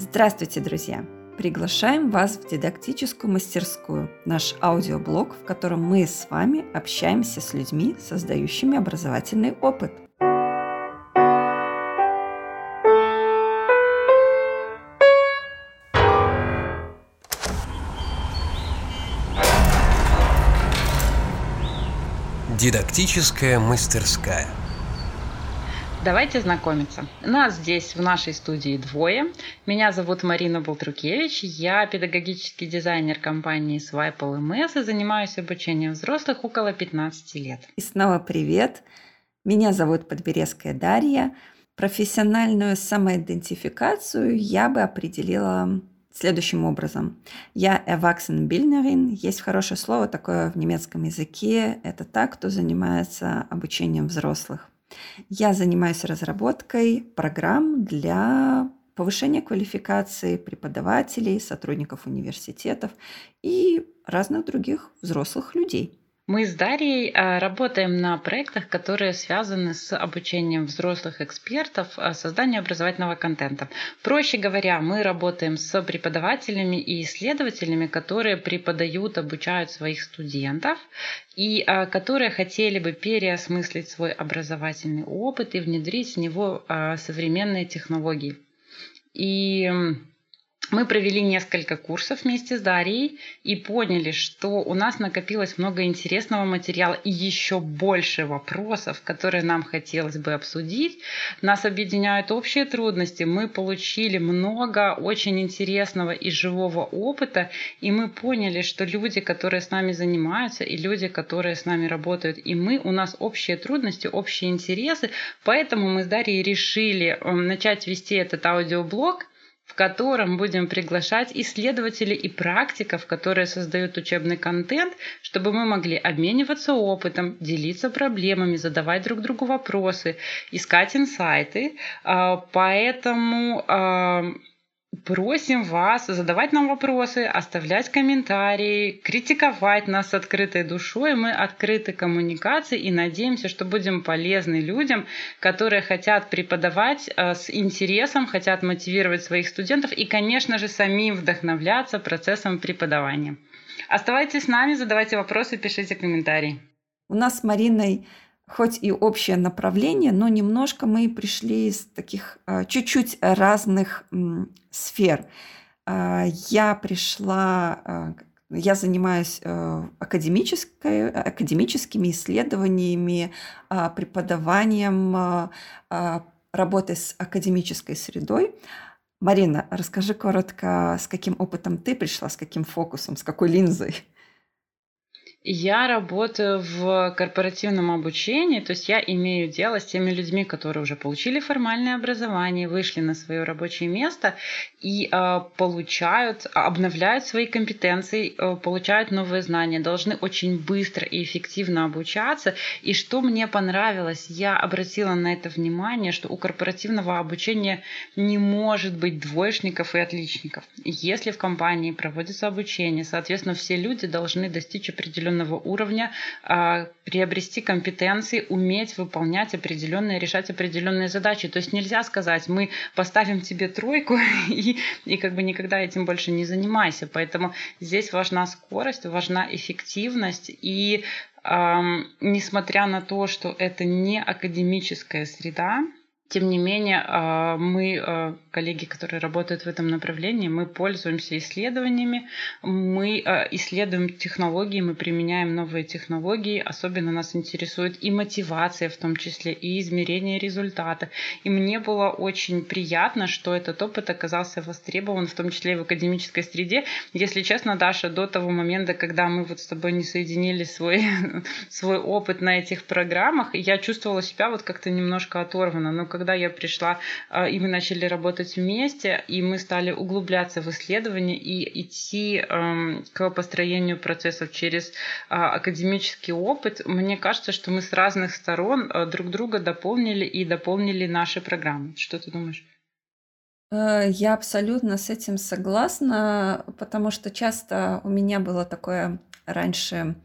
Здравствуйте, друзья! Приглашаем вас в дидактическую мастерскую, наш аудиоблог, в котором мы с вами общаемся с людьми, создающими образовательный опыт. Дидактическая мастерская – Давайте знакомиться. Нас здесь в нашей студии двое. Меня зовут Марина Болтрукевич. Я педагогический дизайнер компании Swipe LMS и занимаюсь обучением взрослых около 15 лет. И снова привет. Меня зовут Подберезская Дарья. Профессиональную самоидентификацию я бы определила следующим образом. Я Erwachsenenbildnerin. Есть хорошее слово такое в немецком языке. Это так, кто занимается обучением взрослых. Я занимаюсь разработкой программ для повышения квалификации преподавателей, сотрудников университетов и разных других взрослых людей. Мы с Дарьей а, работаем на проектах, которые связаны с обучением взрослых экспертов, а, созданием образовательного контента. Проще говоря, мы работаем с преподавателями и исследователями, которые преподают, обучают своих студентов и а, которые хотели бы переосмыслить свой образовательный опыт и внедрить в него современные технологии. И мы провели несколько курсов вместе с Дарьей и поняли, что у нас накопилось много интересного материала и еще больше вопросов, которые нам хотелось бы обсудить. Нас объединяют общие трудности. Мы получили много очень интересного и живого опыта, и мы поняли, что люди, которые с нами занимаются, и люди, которые с нами работают, и мы, у нас общие трудности, общие интересы, поэтому мы с Дарьей решили эм, начать вести этот аудиоблог в котором будем приглашать исследователей и практиков, которые создают учебный контент, чтобы мы могли обмениваться опытом, делиться проблемами, задавать друг другу вопросы, искать инсайты. А, поэтому а, Просим вас задавать нам вопросы, оставлять комментарии, критиковать нас с открытой душой. Мы открыты коммуникации и надеемся, что будем полезны людям, которые хотят преподавать э, с интересом, хотят мотивировать своих студентов и, конечно же, самим вдохновляться процессом преподавания. Оставайтесь с нами, задавайте вопросы, пишите комментарии. У нас с Мариной хоть и общее направление, но немножко мы пришли из таких а, чуть-чуть разных сфер. А, я пришла, а, я занимаюсь академической, академическими исследованиями, преподаванием, работой с академической средой. Марина, расскажи коротко, с каким опытом ты пришла, с каким фокусом, с какой линзой? Я работаю в корпоративном обучении, то есть я имею дело с теми людьми, которые уже получили формальное образование, вышли на свое рабочее место и э, получают, обновляют свои компетенции, э, получают новые знания, должны очень быстро и эффективно обучаться. И что мне понравилось, я обратила на это внимание, что у корпоративного обучения не может быть двоечников и отличников. Если в компании проводится обучение, соответственно, все люди должны достичь определенного определенного уровня, а, приобрести компетенции, уметь выполнять определенные, решать определенные задачи. То есть нельзя сказать, мы поставим тебе тройку и, и как бы никогда этим больше не занимайся. Поэтому здесь важна скорость, важна эффективность и эм, несмотря на то, что это не академическая среда, тем не менее, а, мы, а, коллеги, которые работают в этом направлении, мы пользуемся исследованиями, мы а, исследуем технологии, мы применяем новые технологии. Особенно нас интересует и мотивация, в том числе и измерение результата. И мне было очень приятно, что этот опыт оказался востребован, в том числе и в академической среде. Если честно, Даша, до того момента, когда мы вот с тобой не соединили свой, свой опыт на этих программах, я чувствовала себя вот как-то немножко оторванно. Но когда я пришла, а, и мы начали работать вместе, и мы стали углубляться в исследования и идти к построению процессов через а, академический опыт, мне кажется, что мы с разных сторон а, друг друга дополнили и дополнили наши программы. Что ты думаешь? Э, я абсолютно с этим согласна, потому что часто у меня было такое раньше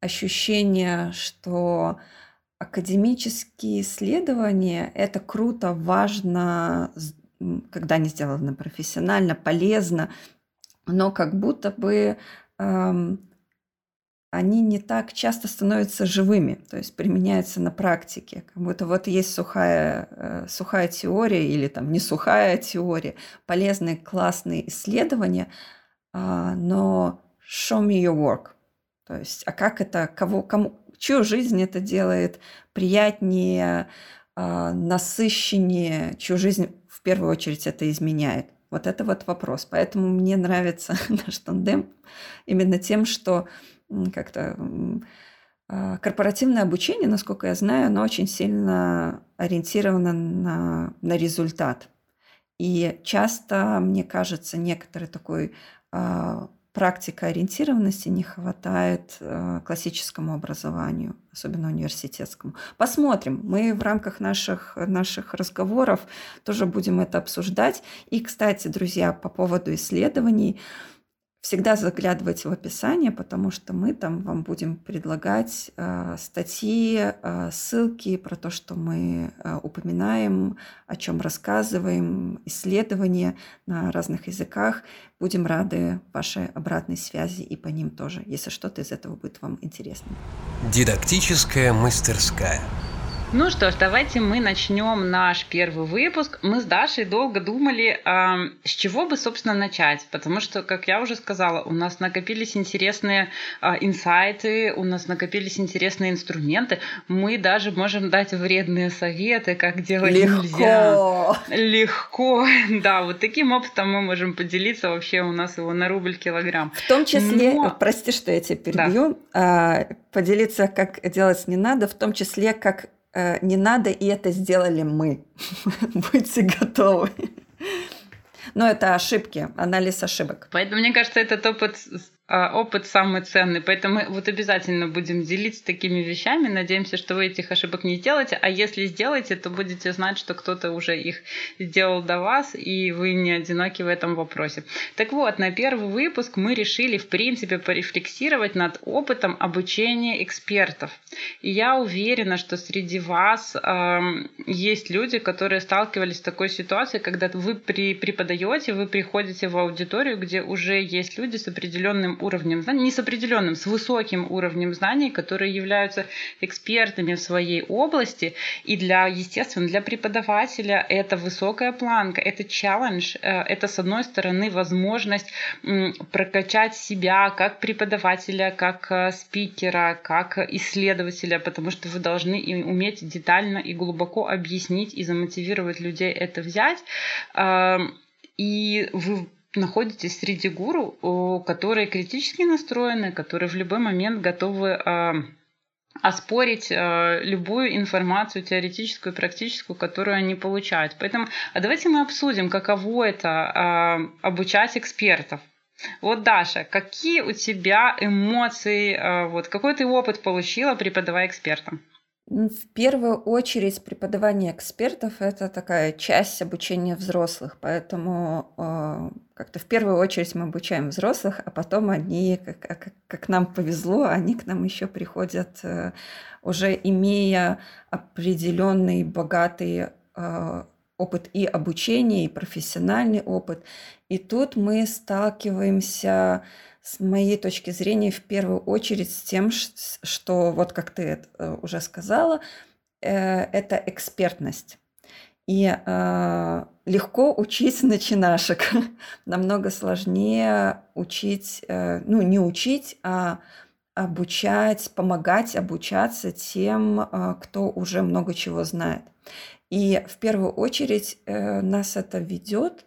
ощущение, что академические исследования это круто, важно, когда не сделано профессионально, полезно, но как будто бы эм, они не так часто становятся живыми, то есть применяются на практике. Как будто вот есть сухая, э, сухая теория или там не сухая теория, полезные, классные исследования, э, но show me your work. То есть, а как это, кого, кому, чью жизнь это делает приятнее, э, насыщеннее, чью жизнь в первую очередь это изменяет. Вот это вот вопрос. Поэтому мне нравится наш тандем именно тем, что как-то а, корпоративное обучение, насколько я знаю, оно очень сильно ориентировано на, на результат. И часто, мне кажется, некоторой такой э, практикоориентированности не хватает э, классическому образованию, особенно университетскому. Посмотрим. Мы в рамках наших, наших разговоров тоже будем это обсуждать. И, кстати, друзья, по поводу исследований, Всегда заглядывайте в описание, потому что мы там вам будем предлагать э, статьи, э, ссылки про то, что мы э, упоминаем, о чем рассказываем, исследования на разных языках. Будем рады вашей обратной связи и по ним тоже, если что-то из этого будет вам интересно. Дидактическая мастерская. Ну что ж, давайте мы начнем наш первый выпуск. Мы с Дашей долго думали, э, с чего бы, собственно, начать. Потому что, как я уже сказала, у нас накопились интересные э, инсайты, у нас накопились интересные инструменты. Мы даже можем дать вредные советы, как делать Легко. нельзя. Легко. Да, вот таким опытом мы можем поделиться. Вообще у нас его на рубль килограмм. В том числе, Но... прости, что я тебя перебью, да. поделиться, как делать не надо, в том числе, как не надо, и это сделали мы. Будьте готовы. Но это ошибки, анализ ошибок. Поэтому, мне кажется, этот опыт опыт самый ценный. Поэтому мы вот обязательно будем делиться такими вещами. Надеемся, что вы этих ошибок не сделаете. А если сделаете, то будете знать, что кто-то уже их сделал до вас, и вы не одиноки в этом вопросе. Так вот, на первый выпуск мы решили, в принципе, порефлексировать над опытом обучения экспертов. И я уверена, что среди вас э, есть люди, которые сталкивались с такой ситуацией, когда вы при, преподаете, вы приходите в аудиторию, где уже есть люди с определенным уровнем знаний, не с определенным, с высоким уровнем знаний, которые являются экспертами в своей области. И для, естественно, для преподавателя это высокая планка, это челлендж, э, это, с одной стороны, возможность прокачать себя как преподавателя, как э, спикера, как исследователя, потому что вы должны уметь детально и глубоко объяснить и замотивировать людей это взять. Эм, и вы находитесь среди гуру, которые критически настроены, которые в любой момент готовы а, оспорить э, любую информацию теоретическую практическую, которую они получают. Поэтому а давайте мы обсудим, каково это э, обучать экспертов. Вот, Даша, какие у тебя эмоции, э, вот, какой ты опыт получила, преподавая экспертам? В первую очередь преподавание экспертов – это такая часть обучения взрослых, поэтому э, как-то в первую очередь мы обучаем взрослых, а потом они, как, как, как нам повезло, они к нам еще приходят э, уже имея определенный богатый э, опыт и обучения, и профессиональный опыт. И тут мы сталкиваемся моей точки зрения, в первую очередь с тем, что, вот как ты э, уже сказала, э, это экспертность. И э, легко учить начинашек. Намного сложнее учить, э, ну не учить, а обучать, помогать обучаться тем, э, кто уже много чего знает. И в первую очередь э, нас это ведет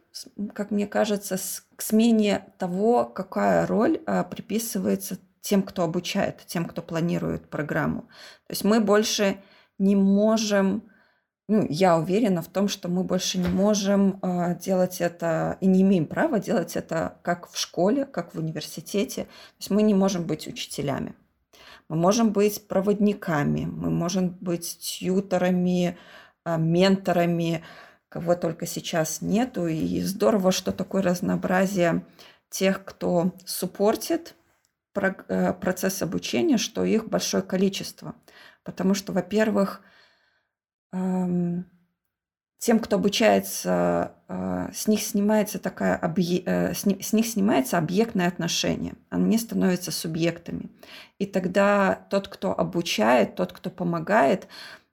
как мне кажется, к смене того, какая роль а, приписывается тем, кто обучает, тем, кто планирует программу. То есть мы больше не можем, ну, я уверена в том, что мы больше не можем э, делать это и не имеем права делать это как в школе, как в университете. То есть мы не можем быть учителями. Мы можем быть проводниками, мы можем быть тьюторами, э, менторами, кого только сейчас нету. И здорово, что такое разнообразие тех, кто суппортит э, процесс обучения, что их большое количество. Потому что, во-первых, тем, кто обучается, э, с них снимается такая. Э, с них снимается объектное отношение. Они становятся субъектами. И тогда тот, кто обучает, тот, кто помогает,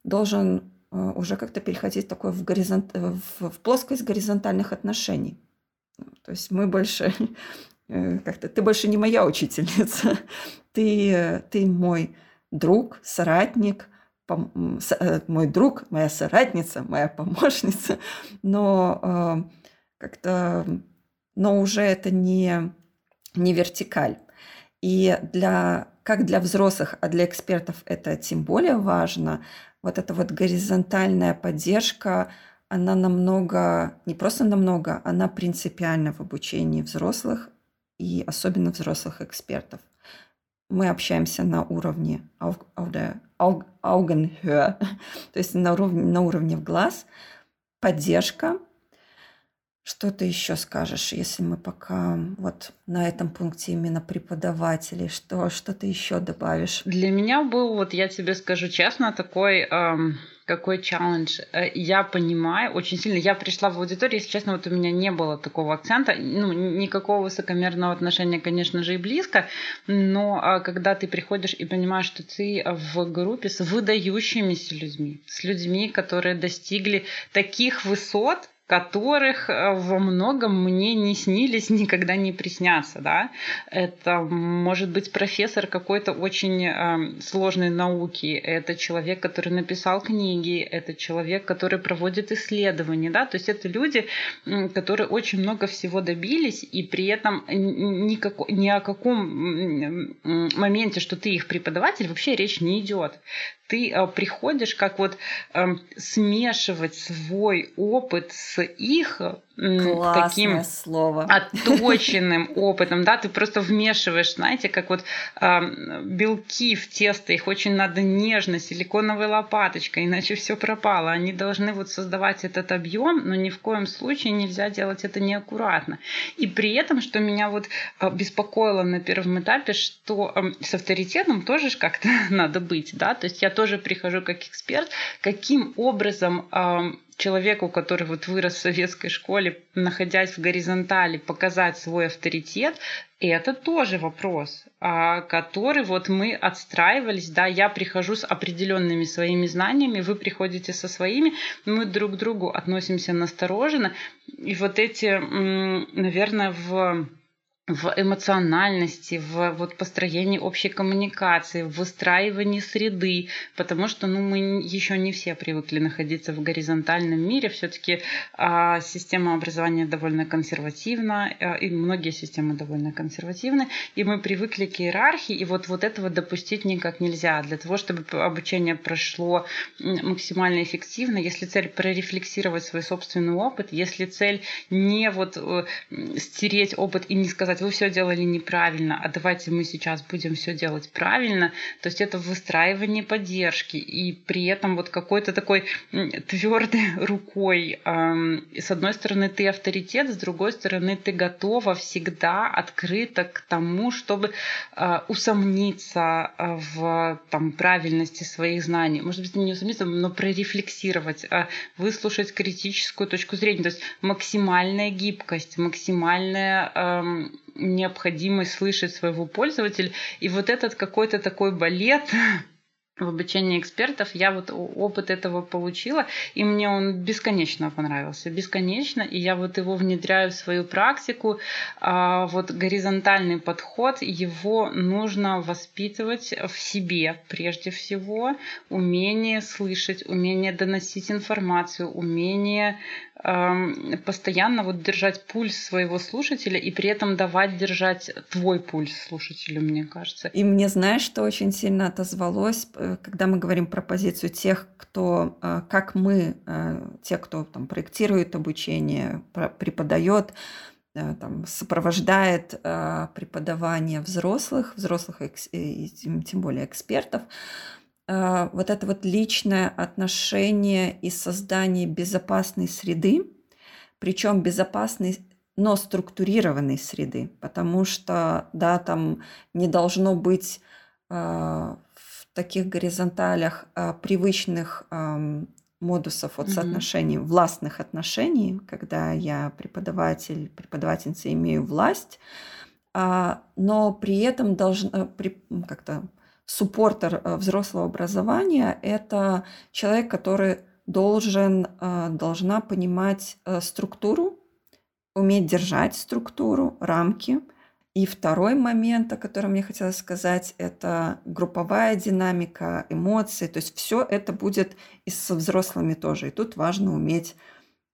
должен уже как-то переходить такой в, горизонт... в, в плоскость горизонтальных отношений. То есть мы больше как-то ты больше не моя учительница, ты, ты мой друг, соратник, пом- э, мой друг, моя соратница, моя помощница, но э, как-то, но уже это не, не вертикаль. И для, как для взрослых, а для экспертов это тем более важно, вот эта вот горизонтальная поддержка, она намного, не просто намного, она принципиальна в обучении взрослых и особенно взрослых экспертов мы общаемся на уровне Augenhöhe, то есть на уровне, на уровне в глаз, поддержка. Что ты еще скажешь, если мы пока вот на этом пункте именно преподавателей, что, что ты еще добавишь? Для меня был, вот я тебе скажу честно, такой эм, какой челлендж. Э, я понимаю очень сильно. Я пришла в аудиторию, если честно, вот у меня не было такого акцента. Ну, никакого высокомерного отношения, конечно же, и близко. Но а, когда ты приходишь и понимаешь, что ты в группе с выдающимися людьми, с людьми, которые достигли таких высот, которых э, во многом мне не снились, никогда не приснятся, да. Это может быть профессор какой-то очень э, сложной науки, это человек, который написал книги, это человек, который проводит исследования, да, то есть это люди, которые очень много всего добились, и при этом никак, ни о каком моменте, что ты их преподаватель, вообще речь не идет ты э, приходишь как вот э, смешивать свой опыт с их Классное таким слово. отточенным опытом, да, ты просто вмешиваешь, знаете, как вот э, белки в тесто, их очень надо нежно, силиконовой лопаточкой, иначе все пропало. Они должны вот создавать этот объем, но ни в коем случае нельзя делать это неаккуратно. И при этом, что меня вот э, беспокоило на первом этапе, что э, с авторитетом тоже как-то надо быть, да, то есть я тоже прихожу как эксперт, каким образом э, человеку, который вот вырос в советской школе, находясь в горизонтали, показать свой авторитет, это тоже вопрос, а, который вот мы отстраивались, да, я прихожу с определенными своими знаниями, вы приходите со своими, мы друг к другу относимся настороженно, и вот эти, наверное, в в эмоциональности, в вот построении общей коммуникации, в выстраивании среды, потому что ну, мы еще не все привыкли находиться в горизонтальном мире. Все-таки а, система образования довольно консервативна, а, и многие системы довольно консервативны, и мы привыкли к иерархии, и вот, вот этого допустить никак нельзя. Для того, чтобы обучение прошло максимально эффективно, если цель прорефлексировать свой собственный опыт, если цель не вот э, стереть опыт и не сказать, сказать, вы все делали неправильно, а давайте мы сейчас будем все делать правильно. То есть это выстраивание поддержки и при этом вот какой-то такой твердой рукой. С одной стороны ты авторитет, с другой стороны ты готова всегда открыта к тому, чтобы а, усомниться а, в там, правильности своих знаний. Может быть, не усомниться, но прорефлексировать, а, выслушать критическую точку зрения. То есть максимальная гибкость, максимальная необходимость слышать своего пользователя. И вот этот какой-то такой балет в обучении экспертов я вот опыт этого получила, и мне он бесконечно понравился, бесконечно, и я вот его внедряю в свою практику. А вот горизонтальный подход, его нужно воспитывать в себе прежде всего, умение слышать, умение доносить информацию, умение постоянно вот держать пульс своего слушателя и при этом давать держать твой пульс слушателю, мне кажется. И мне, знаешь, что очень сильно отозвалось, когда мы говорим про позицию тех, кто, э, как мы, э, те, кто там проектирует обучение, преподает, там, сопровождает преподавание взрослых, взрослых и тем более экспертов, вот это вот личное отношение и создание безопасной среды, причем безопасной, но структурированной среды, потому что, да, там не должно быть э, таких горизонталях э, привычных э, модусов от соотношений, властных отношений, когда я преподаватель, преподавательница, имею власть, а, но при этом должна м, как-то суппортер э, взрослого образования– это человек, который должен, э, должна понимать э, структуру, уметь держать структуру, рамки. И второй момент, о котором мне хотелось сказать, это групповая динамика, эмоции. То есть все это будет и со взрослыми тоже. И тут важно уметь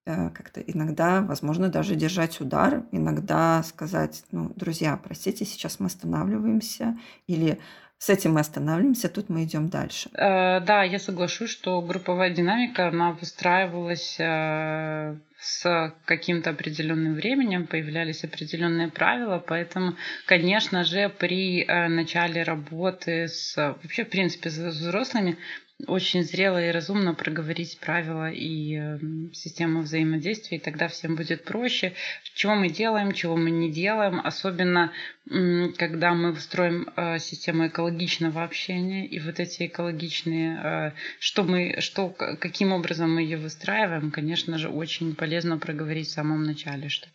э, как-то иногда, возможно, даже держать удар, иногда сказать, ну, друзья, простите, сейчас мы останавливаемся, или с этим мы останавливаемся, тут мы идем дальше. Э, Да, я соглашусь, что групповая динамика, она выстраивалась э, с каким-то определенным временем, появлялись определенные правила, поэтому, конечно же, при э, начале работы с, вообще, в принципе, с взрослыми, очень зрело и разумно проговорить правила и э, систему взаимодействия, и тогда всем будет проще, чего мы делаем, чего мы не делаем, особенно когда мы строим э, систему экологичного общения, и вот эти экологичные, э, что мы, что, каким образом мы ее выстраиваем, конечно же, очень полезно проговорить в самом начале, чтобы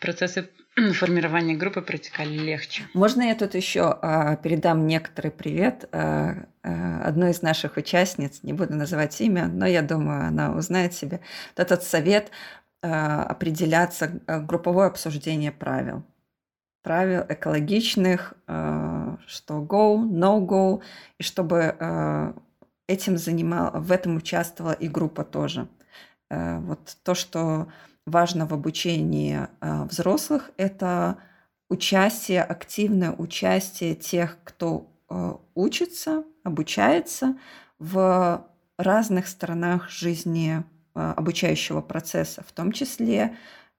процессы формирования группы протекали легче. Можно я тут еще а, передам некоторый привет а, а, одной из наших участниц, не буду называть имя, но я думаю, она узнает себе. Этот совет определяться, групповое обсуждение правил. Правил экологичных, что go, no go, и чтобы этим занимал, в этом участвовала и группа тоже. Э, Вот то, что важно в обучении а, взрослых, это участие, активное участие тех, кто э, учится, обучается в разных сторонах жизни э, обучающего процесса, в том числе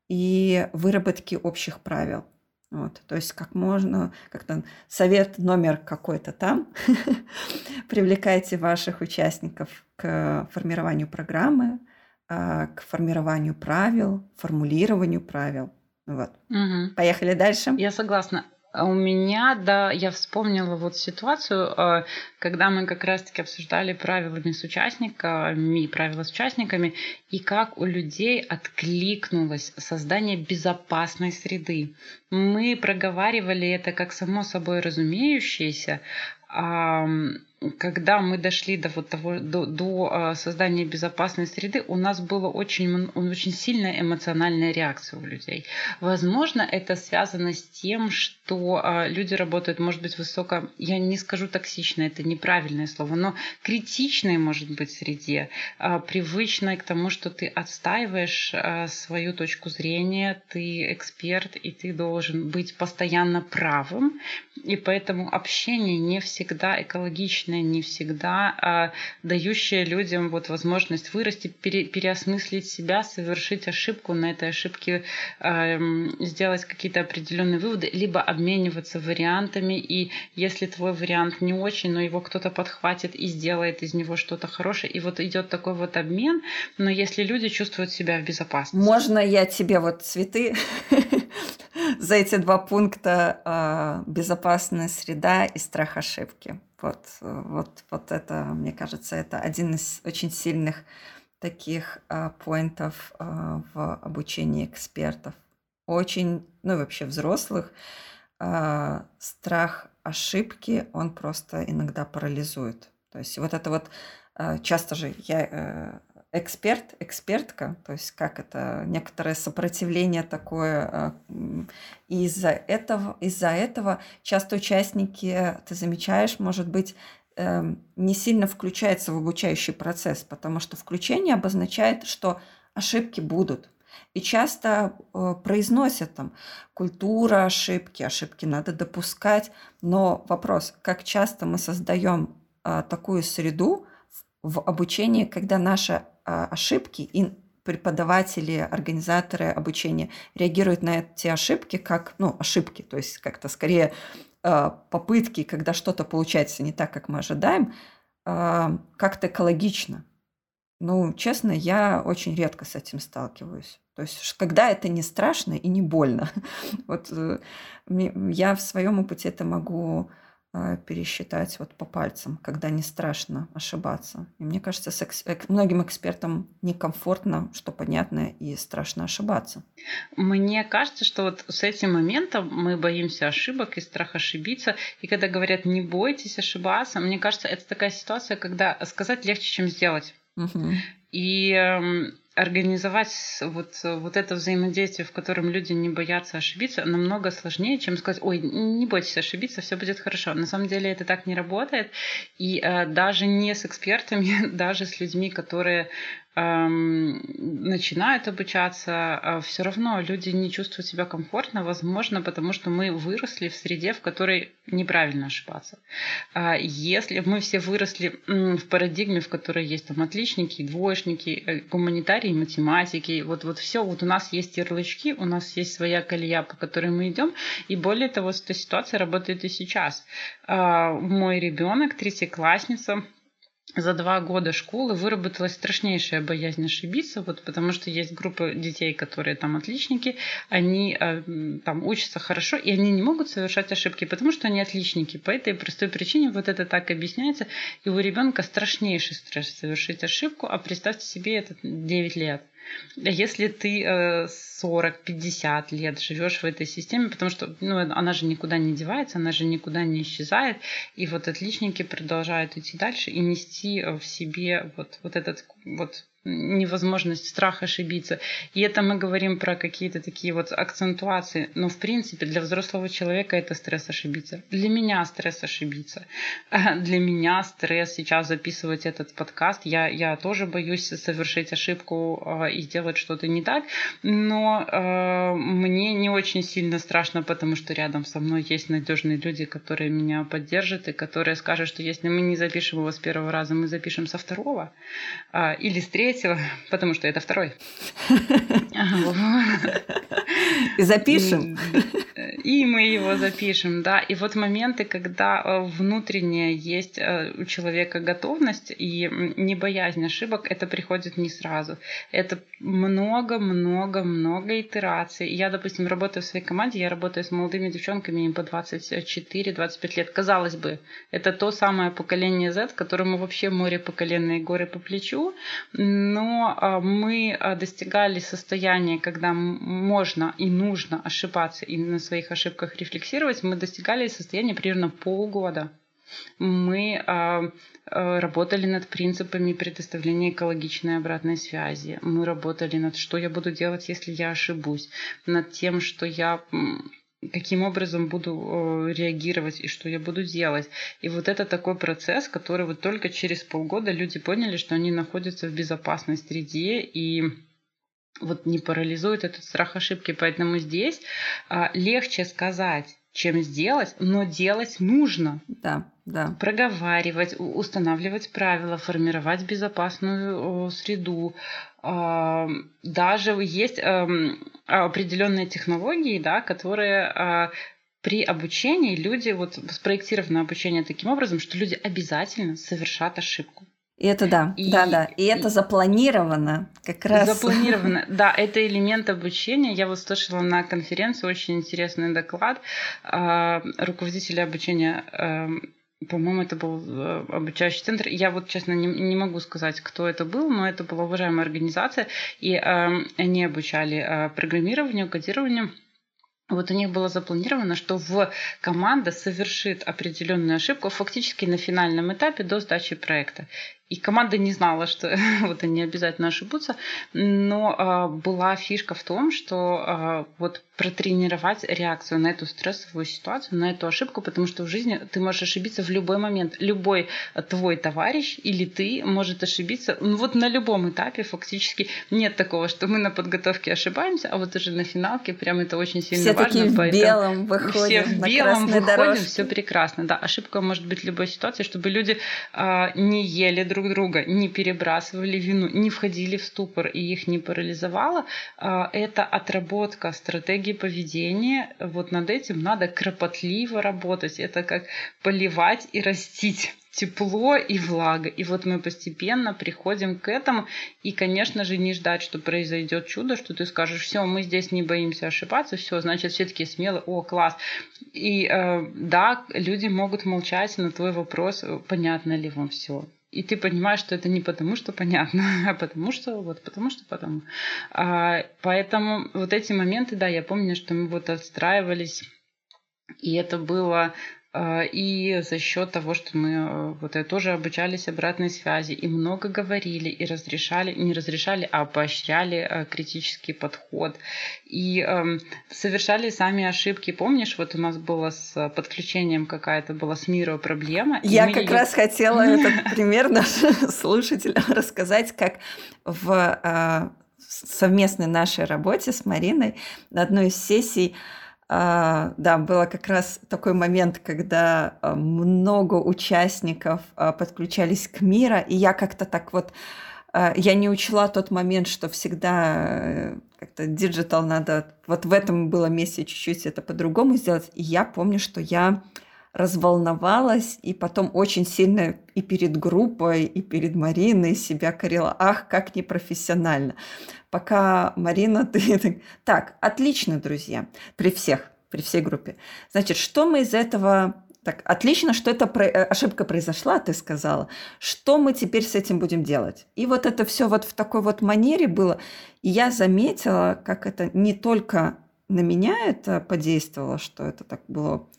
и выработки общих правил. Вот, то есть как можно, как-то совет номер какой-то там, привлекайте ваших участников к формированию программы, к формированию правил, формулированию правил. Вот. Мгм. Поехали дальше. Я согласна. А У меня, да, я вспомнила вот ситуацию, э, когда мы как раз-таки обсуждали правилами с участниками, правила с участниками, и как у людей откликнулось создание безопасной среды. Мы проговаривали это как само собой разумеющееся, а, когда мы дошли до вот того до, до а, создания безопасной среды, у нас была очень очень сильная эмоциональная реакция у людей. Возможно, это связано с тем, что а, люди работают, может быть, высоко, я не скажу токсично, это неправильное слово, но критичной, может быть, среде, а, привычной к тому, что ты отстаиваешь свою точку зрения, ты эксперт, и ты должен быть постоянно правым, и поэтому общение не всегда экологичное, не всегда а, дающее людям вот возможность вырасти, пере- переосмыслить себя, совершить ошибку, на этой ошибке эм, сделать какие-то определенные выводы, либо обмениваться вариантами, и если твой вариант не очень, но его кто-то подхватит и сделает из него что-то хорошее, и вот идет такой вот обмен, но если люди чувствуют себя в безопасности. Можно я тебе вот цветы за эти два пункта а, безопасная среда и страх ошибки. Вот, вот, вот это, мне кажется, это один из очень сильных таких а, поинтов а, в обучении экспертов. Очень, ну и вообще взрослых, а, страх ошибки, он просто иногда парализует. То есть вот это вот часто же я э, эксперт, экспертка, то есть как это некоторое сопротивление такое. м, И из-за этого, из-за этого часто участники, ты замечаешь, может быть, эм, не сильно включаются в обучающий процесс, потому что включение обозначает, что ошибки будут. И часто э, произносят там культура ошибки, ошибки надо допускать. Но вопрос, как часто мы создаем а, такую среду в обучении, когда наши а, ошибки и преподаватели, организаторы обучения реагируют на эти ошибки как, ну, ошибки, то есть как-то скорее а, попытки, когда что-то получается не так, как мы ожидаем, а, как-то экологично. Ну, честно, я очень редко с этим сталкиваюсь. То есть, когда это не страшно и не больно. Вот э, я в своем опыте это могу пересчитать вот по пальцам, когда не страшно ошибаться. И мне кажется, с экс- эк- многим экспертам некомфортно, что понятно, и страшно ошибаться. Мне кажется, что вот с этим моментом мы боимся ошибок и страх ошибиться. И когда говорят «не бойтесь ошибаться», мне кажется, это такая ситуация, когда сказать легче, чем сделать. Мгм. И эм, организовать вот, вот это взаимодействие, в котором люди не боятся ошибиться, намного сложнее, чем сказать, ой, не бойтесь ошибиться, все будет хорошо. На самом деле это так не работает. И э, даже не с экспертами, даже с людьми, которые начинают обучаться, э, все равно люди не чувствуют себя комфортно, возможно, потому что мы выросли в среде, в которой неправильно ошибаться. А Если мы все выросли в парадигме, в которой есть там отличники, двоечники, э, гуманитарии, математики, вот, вот все, вот у нас есть ярлычки, у нас есть своя колея, по которой мы идем, и более того, эта ситуация работает и сейчас. А, Мой ребенок, третьеклассница, за два года школы выработалась страшнейшая боязнь ошибиться, вот потому что есть группа детей, которые там отличники, они э, там учатся хорошо, и они не могут совершать ошибки, потому что они отличники. По этой простой причине вот это так объясняется, и у ребенка страшнейший стресс совершить ошибку, а представьте себе это 9 лет. Если ты 40-50 лет живешь в этой системе, потому что ну, она же никуда не девается, она же никуда не исчезает, и вот отличники продолжают идти дальше и нести в себе вот, вот этот вот невозможность, страх ошибиться. И это мы говорим про какие-то такие вот акцентуации. Но в принципе для взрослого человека это стресс ошибиться. Для меня стресс ошибиться. Для меня стресс сейчас записывать этот подкаст. Я, я тоже боюсь совершить ошибку э, и сделать что-то не так. Но э, мне не очень сильно страшно, потому что рядом со мной есть надежные люди, которые меня поддержат и которые скажут, что если мы не запишем его с первого раза, мы запишем со второго э, или с третьего третьего, потому что это второй. И запишем. И мы его запишем, да. И вот моменты, когда внутренняя есть у человека готовность и не боязнь ошибок, это приходит не сразу. Это много-много-много итераций. Я, допустим, работаю в своей команде, я работаю с молодыми девчонками им по 24-25 лет. Казалось бы, это то самое поколение Z, которому вообще море поколенные горы по плечу, но мы достигали состояния, когда можно и нужно ошибаться и на своих ошибках рефлексировать, мы достигали состояния примерно полгода. Мы работали над принципами предоставления экологичной обратной связи. Мы работали над что я буду делать, если я ошибусь. Над тем, что я каким образом буду реагировать и что я буду делать. И вот это такой процесс, который вот только через полгода люди поняли, что они находятся в безопасной среде и вот не парализует этот страх ошибки. Поэтому здесь а, легче сказать, чем сделать, но делать нужно. Да, да. Проговаривать, устанавливать правила, формировать безопасную среду. Даже есть определенные технологии, да, которые при обучении люди, вот спроектировано обучение таким образом, что люди обязательно совершат ошибку. И это да, и, да, да. И, и это запланировано как раз. Запланировано, да, это элемент обучения. Я вот слышала на конференции очень интересный доклад э, руководителя обучения. Э, по-моему, это был э, обучающий центр. Я вот, честно, не, не могу сказать, кто это был, но это была уважаемая организация, и э, они обучали э, программированию, кодированию. Вот у них было запланировано, что в команда совершит определенную ошибку фактически на финальном этапе до сдачи проекта. И команда не знала, что вот они обязательно ошибутся, но э, была фишка в том, что э, вот протренировать реакцию на эту стрессовую ситуацию, на эту ошибку, потому что в жизни ты можешь ошибиться в любой момент. Любой твой товарищ или ты может ошибиться. Ну вот на любом этапе фактически нет такого, что мы на подготовке ошибаемся, а вот уже на финалке прям это очень сильно все важно. Такие в белом выходим все в белом выходим, дорожке. все прекрасно. Да, ошибка может быть в любой ситуации, чтобы люди э, не ели друг друга, не перебрасывали вину, не входили в ступор и их не парализовало. Э, это отработка стратегии поведения. Вот над этим надо кропотливо работать. Это как поливать и растить тепло и влага. И вот мы постепенно приходим к этому. И, конечно же, не ждать, что произойдет чудо, что ты скажешь, все, мы здесь не боимся ошибаться, все, значит, все таки смелые, о, класс. И э, да, люди могут молчать на твой вопрос, понятно ли вам все. И ты понимаешь, что это не потому, что понятно, а потому что вот потому что потому. А, поэтому вот эти моменты, да, я помню, что мы вот отстраивались, и это было и за счет того, что мы э, вот это тоже обучались обратной связи и много говорили и разрешали, не разрешали, а поощряли э, критический подход и э, совершали сами ошибки. Помнишь, вот у нас было с подключением какая-то была с мира проблема. Я как ее... раз хотела этот пример нашим слушателям рассказать, как в э, совместной нашей работе с Мариной на одной из сессий да, было как раз такой момент, когда а, много участников а, подключались к Miro, и я как-то так вот, я не учла тот момент, что всегда э, как-то digital надо, вот в этом было месте чуть-чуть это по-другому сделать. И я помню, что я разволновалась и потом очень сильно и перед группой, и перед Мариной себя корила. Ах, как непрофессионально пока Марина, ты... Так, отлично, друзья, при всех, при всей группе. Значит, что мы из этого... Так, отлично, что эта про... Э, ошибка произошла, ты сказала. Что мы теперь с этим будем делать? И вот это все вот в такой вот манере было. И я заметила, как это не только на меня это подействовало, что это так было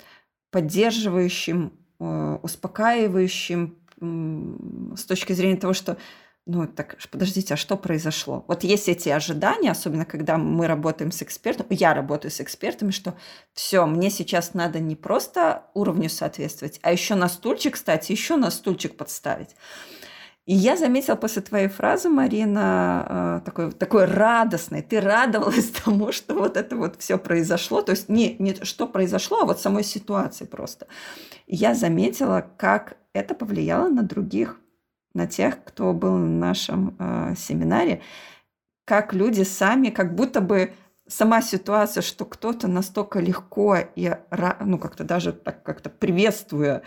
поддерживающим, э, успокаивающим с точки зрения того, что ну, так, подождите, а что произошло? Вот есть эти ожидания, особенно когда мы работаем с экспертом, я работаю с экспертами, что все, мне сейчас надо не просто уровню соответствовать, а еще на стульчик, кстати, еще на стульчик подставить. И я заметила после твоей фразы, Марина, э, такой, такой радостной. Ты радовалась тому, что вот это вот все произошло. То есть не, не что произошло, а вот самой ситуации просто. И я заметила, как это повлияло на других на тех, кто был на нашем э, семинаре, как люди сами, как будто бы сама ситуация, что кто-то настолько легко и ну как-то даже так как-то приветствуя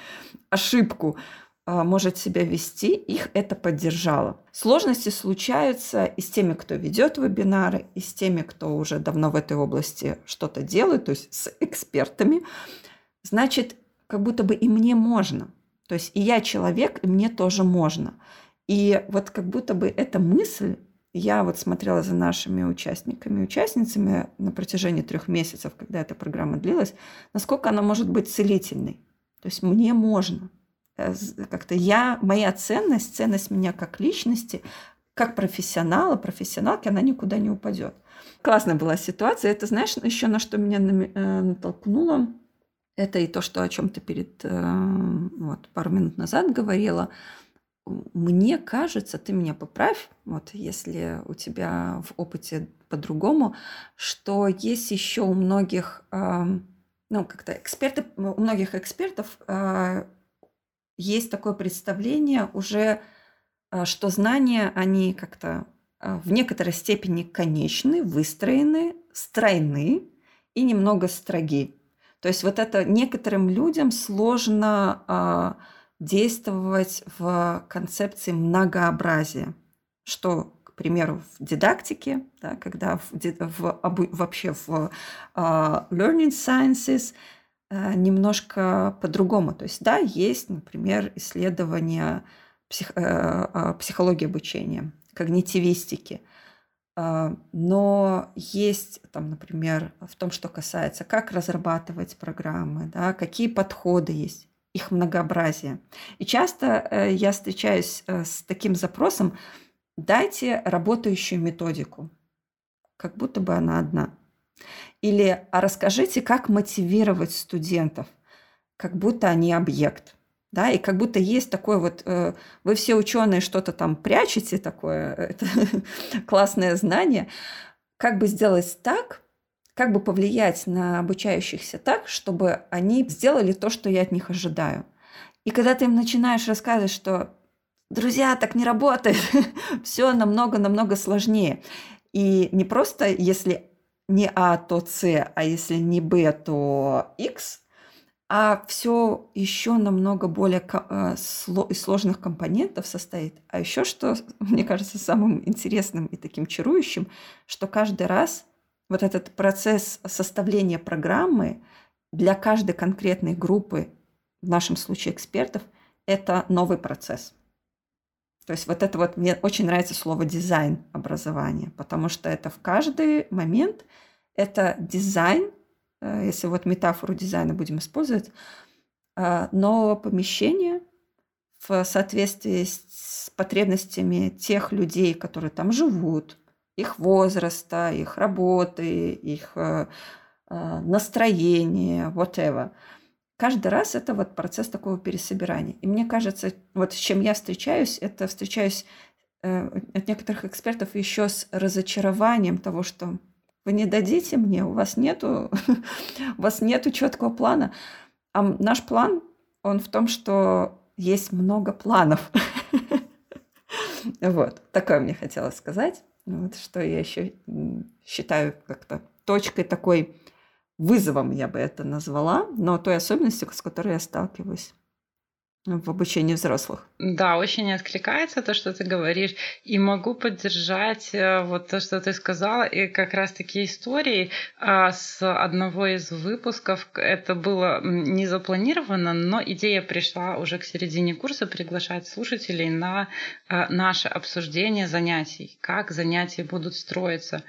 ошибку, может себя вести, их это поддержало. Сложности случаются и с теми, кто ведет вебинары, и с теми, кто уже давно в этой области что-то делает, то есть с экспертами. Значит, как будто бы и мне можно. То есть и я человек, и мне тоже можно. И вот как будто бы эта мысль, я вот смотрела за нашими участниками участницами на протяжении трех месяцев, когда эта программа длилась, насколько она может быть целительной. То есть мне можно. Э, как-то я, моя ценность, ценность меня как личности, как профессионала, профессионалки, она никуда не упадет. Классная была ситуация. Это, знаешь, еще на что меня э, натолкнуло? Это и то, что о чем ты перед э, вот, пару минут назад говорила. Мне кажется, ты меня поправь, вот если у тебя в опыте по-другому, что есть еще у многих, ну как-то эксперты, у многих экспертов есть такое представление уже, что знания, они как-то в некоторой степени конечны, выстроены, стройны и немного строги. То есть вот это некоторым людям сложно э, действовать в концепции многообразия, что, к примеру, в дидактике, да, когда в, в, вообще в э, learning sciences немножко по-другому. То есть, да, есть, например, исследования псих, э, психологии обучения, когнитивистики – а, но есть, там, например, в том, что касается, как разрабатывать программы, да, какие подходы есть, их многообразие. И часто э, я встречаюсь э, с таким запросом, дайте работающую методику, как будто бы она одна. Или а расскажите, как мотивировать студентов, как будто они объект да, и как будто есть такое вот, э, вы все ученые что-то там прячете такое, это классное знание, как бы сделать так, как бы повлиять на обучающихся так, чтобы они сделали то, что я от них ожидаю. И когда ты им начинаешь рассказывать, что друзья, так не работает, все намного-намного сложнее. И не просто, если не А, то С, а если не Б, то X, а все еще намного более из сложных компонентов состоит. А еще что, мне кажется, самым интересным и таким чарующим, что каждый раз вот этот процесс составления программы для каждой конкретной группы, в нашем случае экспертов, это новый процесс. То есть вот это вот, мне очень нравится слово дизайн образования, потому что это в каждый момент, это дизайн, э, если вот метафору дизайна будем использовать, э, нового помещения в соответствии с потребностями тех людей, которые там живут, их возраста, их работы, их э, настроения, whatever – каждый раз это вот процесс такого пересобирания. И мне кажется, вот с чем я встречаюсь, это встречаюсь э, от некоторых экспертов еще с разочарованием того, что вы не дадите мне, у вас нету, у вас нету четкого плана. А наш план, он в том, что есть много планов. Вот, такое мне хотелось сказать. Вот, что я еще считаю как-то точкой такой вызовом, я бы это назвала, но той особенностью, с которой я сталкиваюсь в обучении взрослых. Да, очень откликается то, что ты говоришь. И могу поддержать э, вот то, что ты сказала. И как раз таки истории а, с одного из выпусков. Это было не запланировано, но идея пришла уже к середине курса приглашать слушателей на э, наше обсуждение занятий. Как занятия будут строиться.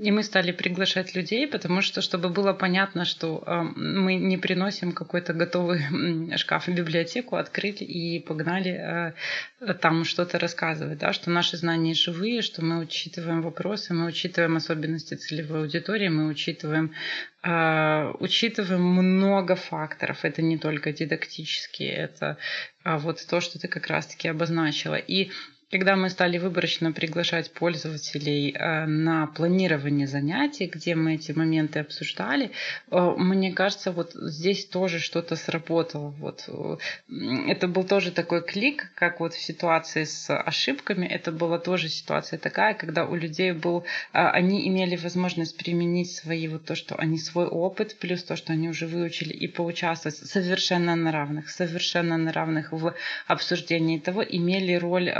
И мы стали приглашать людей, потому что, чтобы было понятно, что э, мы не приносим какой-то готовый шкаф в библиотеку, открыли и погнали э, там что-то рассказывать, да, что наши знания живые, что мы учитываем вопросы, мы учитываем особенности целевой аудитории, мы учитываем Uh, учитываем много факторов. Это не только дидактические, это uh, вот то, что ты как раз-таки обозначила. И когда мы стали выборочно приглашать пользователей э, на планирование занятий, где мы эти моменты обсуждали, э, мне кажется, вот здесь тоже что-то сработало. Вот. Э, это был тоже такой клик, как вот в ситуации с ошибками. Это была тоже ситуация такая, когда у людей был, они имели возможность применить свои вот то, что они свой опыт, плюс то, что они уже выучили, и поучаствовать совершенно на равных, совершенно на равных в обсуждении того, имели роль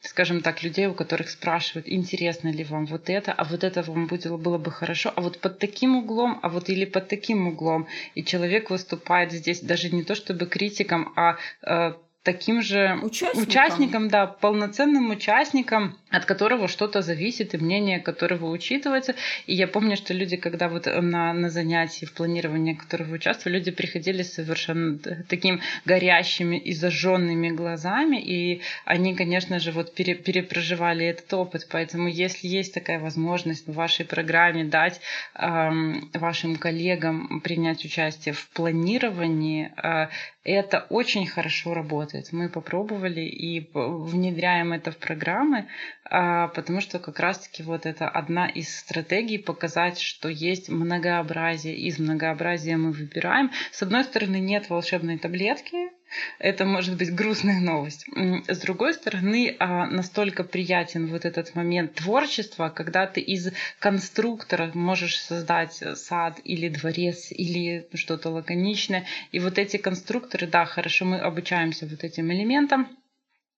скажем так, людей, у которых спрашивают, интересно ли вам вот это, а вот это вам было, было бы хорошо, а вот под таким углом, а вот или под таким углом. И человек выступает здесь даже не то чтобы критиком, а э, таким же участником. участником, да, полноценным участником, от которого что-то зависит и мнение которого учитывается. И я помню, что люди, когда вот на, на занятии в планировании которого участвовали, люди приходили совершенно таким горящими и зажженными глазами, и они, конечно же, вот пере, перепроживали этот опыт. Поэтому, если есть такая возможность в вашей программе дать эм, вашим коллегам принять участие в планировании, э, это очень хорошо работает. Мы попробовали и внедряем это в программы, а, потому что как раз-таки вот это одна из стратегий показать, что есть многообразие. Из многообразия мы выбираем. С одной стороны, нет волшебной таблетки, это может быть грустная новость. С другой стороны, а, настолько приятен вот этот момент творчества, когда ты из конструктора можешь создать сад или дворец или что-то лаконичное. И вот эти конструкторы, да, хорошо, мы обучаемся вот этим элементам,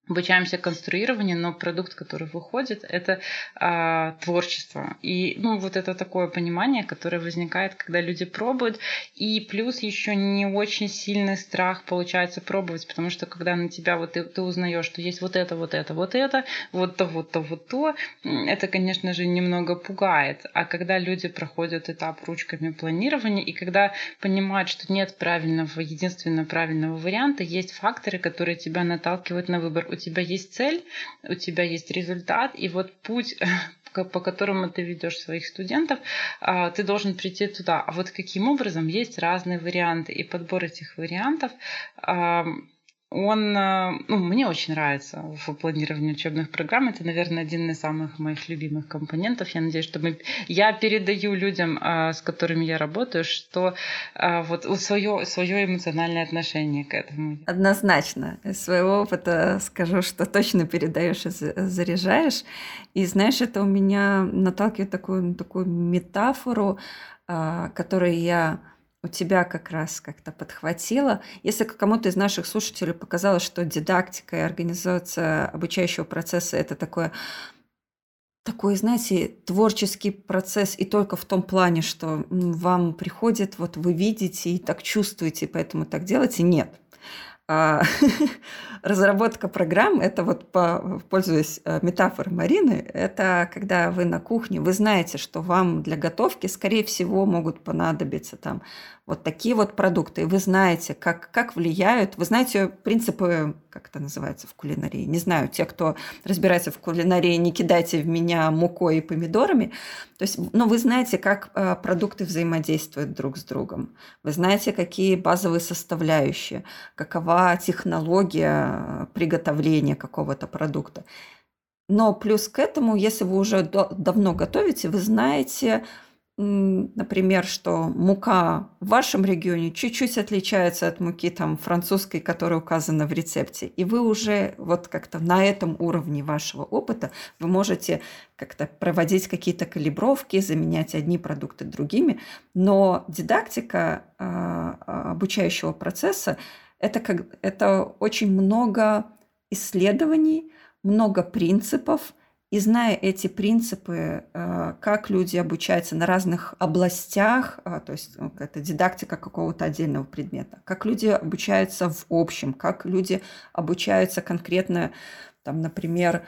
обучаемся конструированию, но продукт, который выходит, это а, творчество. И ну, вот это такое понимание, которое возникает, когда люди пробуют. И плюс еще не очень сильный страх получается пробовать, потому что когда на тебя вот ты, ты узнаешь, что есть вот это, вот это, вот это, вот то, вот то, вот то, это, конечно же, немного пугает. А когда люди проходят этап ручками планирования, и когда понимают, что нет правильного, единственного правильного варианта, есть факторы, которые тебя наталкивают на выбор тебя есть цель, у тебя есть результат, и вот путь по которому ты ведешь своих студентов, а, ты должен прийти туда. А вот каким образом есть разные варианты, и подбор этих вариантов он, э, ну, мне очень нравится в планировании учебных программ. Это, наверное, один из самых моих любимых компонентов. Я надеюсь, что мы, я передаю людям, э, с которыми я работаю, что э, вот свое, свое эмоциональное отношение к этому. Однозначно. Из своего опыта скажу, что точно передаешь и заряжаешь. И знаешь, это у меня наталкивает такую, такую метафору, которую я у тебя как раз как-то подхватило. Если кому-то из наших слушателей показалось, что дидактика и организация обучающего процесса это такое такой, знаете, творческий процесс и только в том плане, что вам приходит, вот вы видите и так чувствуете, поэтому так делаете. Нет. А, разработка программ, это вот, по, пользуясь э, метафорой Марины, это когда вы на кухне, вы знаете, что вам для готовки, скорее всего, могут понадобиться там вот такие вот продукты, и вы знаете, как, как влияют, вы знаете принципы, как это называется в кулинарии, не знаю, те, кто разбирается в кулинарии, не кидайте в меня мукой и помидорами, то есть, но вы знаете, как э, продукты взаимодействуют друг с другом, вы знаете, какие базовые составляющие, какова технология приготовления какого-то продукта. Но плюс к этому, если вы уже давно готовите, вы знаете, например, что мука в вашем регионе чуть-чуть отличается от муки там французской, которая указана в рецепте, и вы уже вот как-то на этом уровне вашего опыта вы можете как-то проводить какие-то калибровки, заменять одни продукты другими, но дидактика э, обучающего процесса это, как, это очень много исследований, много принципов, и зная эти принципы, э, как люди обучаются на разных областях, э, то есть ну, это дидактика какого-то отдельного предмета, как люди обучаются в общем, как люди обучаются конкретно, там, например,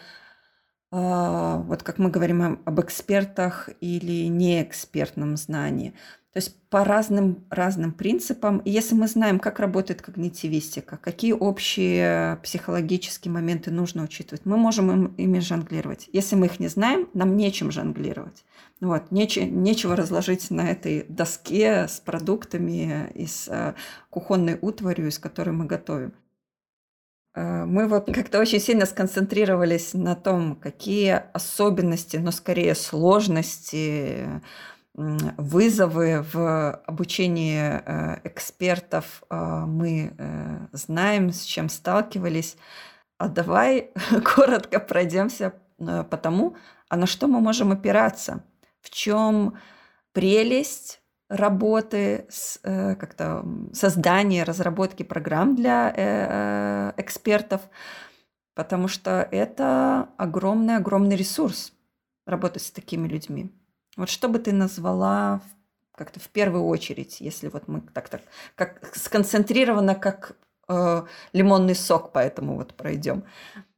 вот как мы говорим об экспертах или неэкспертном знании. То есть по разным, разным принципам. И если мы знаем, как работает когнитивистика, какие общие психологические моменты нужно учитывать, мы можем им, ими жонглировать. Если мы их не знаем, нам нечем жонглировать. Вот, нече, нечего разложить на этой доске с продуктами и с э, кухонной утварью, из которой мы готовим. Э, мы вот как-то очень сильно сконцентрировались на том, какие особенности, но скорее сложности вызовы в обучении э, экспертов э, мы знаем, с чем сталкивались. А давай коротко пройдемся по тому, а на что мы можем опираться, в чем прелесть работы с как-то создания, разработки программ для экспертов, потому что это огромный-огромный ресурс работать с такими людьми. Вот что бы ты назвала как-то в первую очередь, если вот мы так так как сконцентрированно, как э, лимонный сок, поэтому вот пройдем.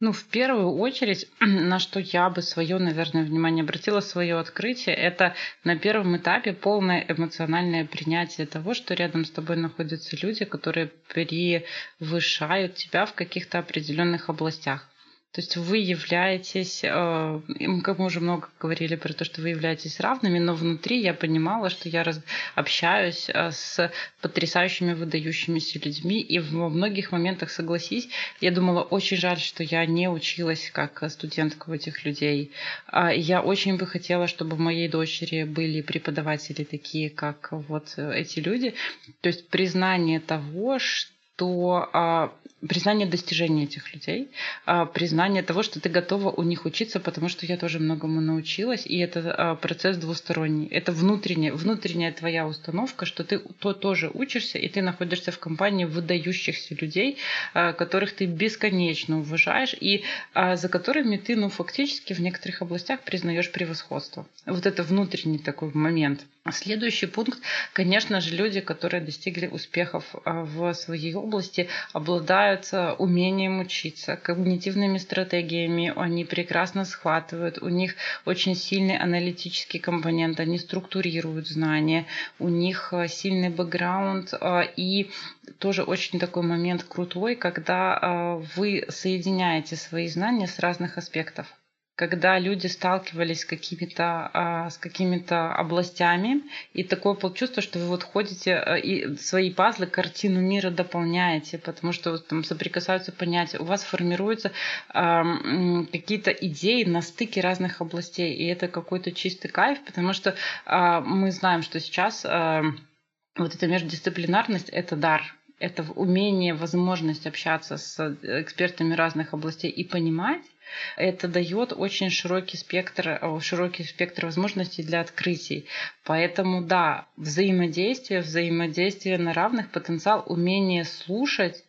Ну, в первую очередь, на что я бы свое, наверное, внимание обратила, свое открытие, это на первом этапе полное эмоциональное принятие того, что рядом с тобой находятся люди, которые превышают тебя в каких-то определенных областях. То есть вы являетесь, э, как мы уже много говорили про то, что вы являетесь равными, но внутри я понимала, что я общаюсь э, с потрясающими, выдающимися людьми, и во многих моментах, согласись, я думала, очень жаль, что я не училась как студентка у этих людей. А я очень бы хотела, чтобы у моей дочери были преподаватели такие, как вот эти люди. То есть признание того, что то а, признание достижений этих людей, а, признание того, что ты готова у них учиться, потому что я тоже многому научилась, и это а, процесс двусторонний. Это внутренняя, внутренняя твоя установка, что ты то тоже учишься, и ты находишься в компании выдающихся людей, а, которых ты бесконечно уважаешь, и за которыми ты, ну, фактически в некоторых областях признаешь превосходство. Вот это внутренний такой момент. Следующий пункт, конечно же, люди, которые достигли успехов в своей области, обладают а, умением учиться, когнитивными стратегиями, они прекрасно схватывают, у них очень сильный аналитический компонент, они структурируют знания, у них а, сильный бэкграунд и тоже очень такой момент крутой, когда вы соединяете свои знания с разных аспектов когда люди сталкивались с какими-то а, с какими-то областями, и такое чувство, что вы вот ходите а, и свои пазлы, картину мира дополняете, потому что там соприкасаются понятия, у вас формируются а, какие-то идеи на стыке разных областей, и это какой-то чистый кайф, потому что мы знаем, что сейчас вот эта междисциплинарность – это дар, это умение, возможность общаться с экспертами разных областей и понимать, Это дает очень широкий спектр, э, широкий спектр возможностей для открытий. Поэтому да, взаимодействие, взаимодействие на равных, потенциал, умение слушать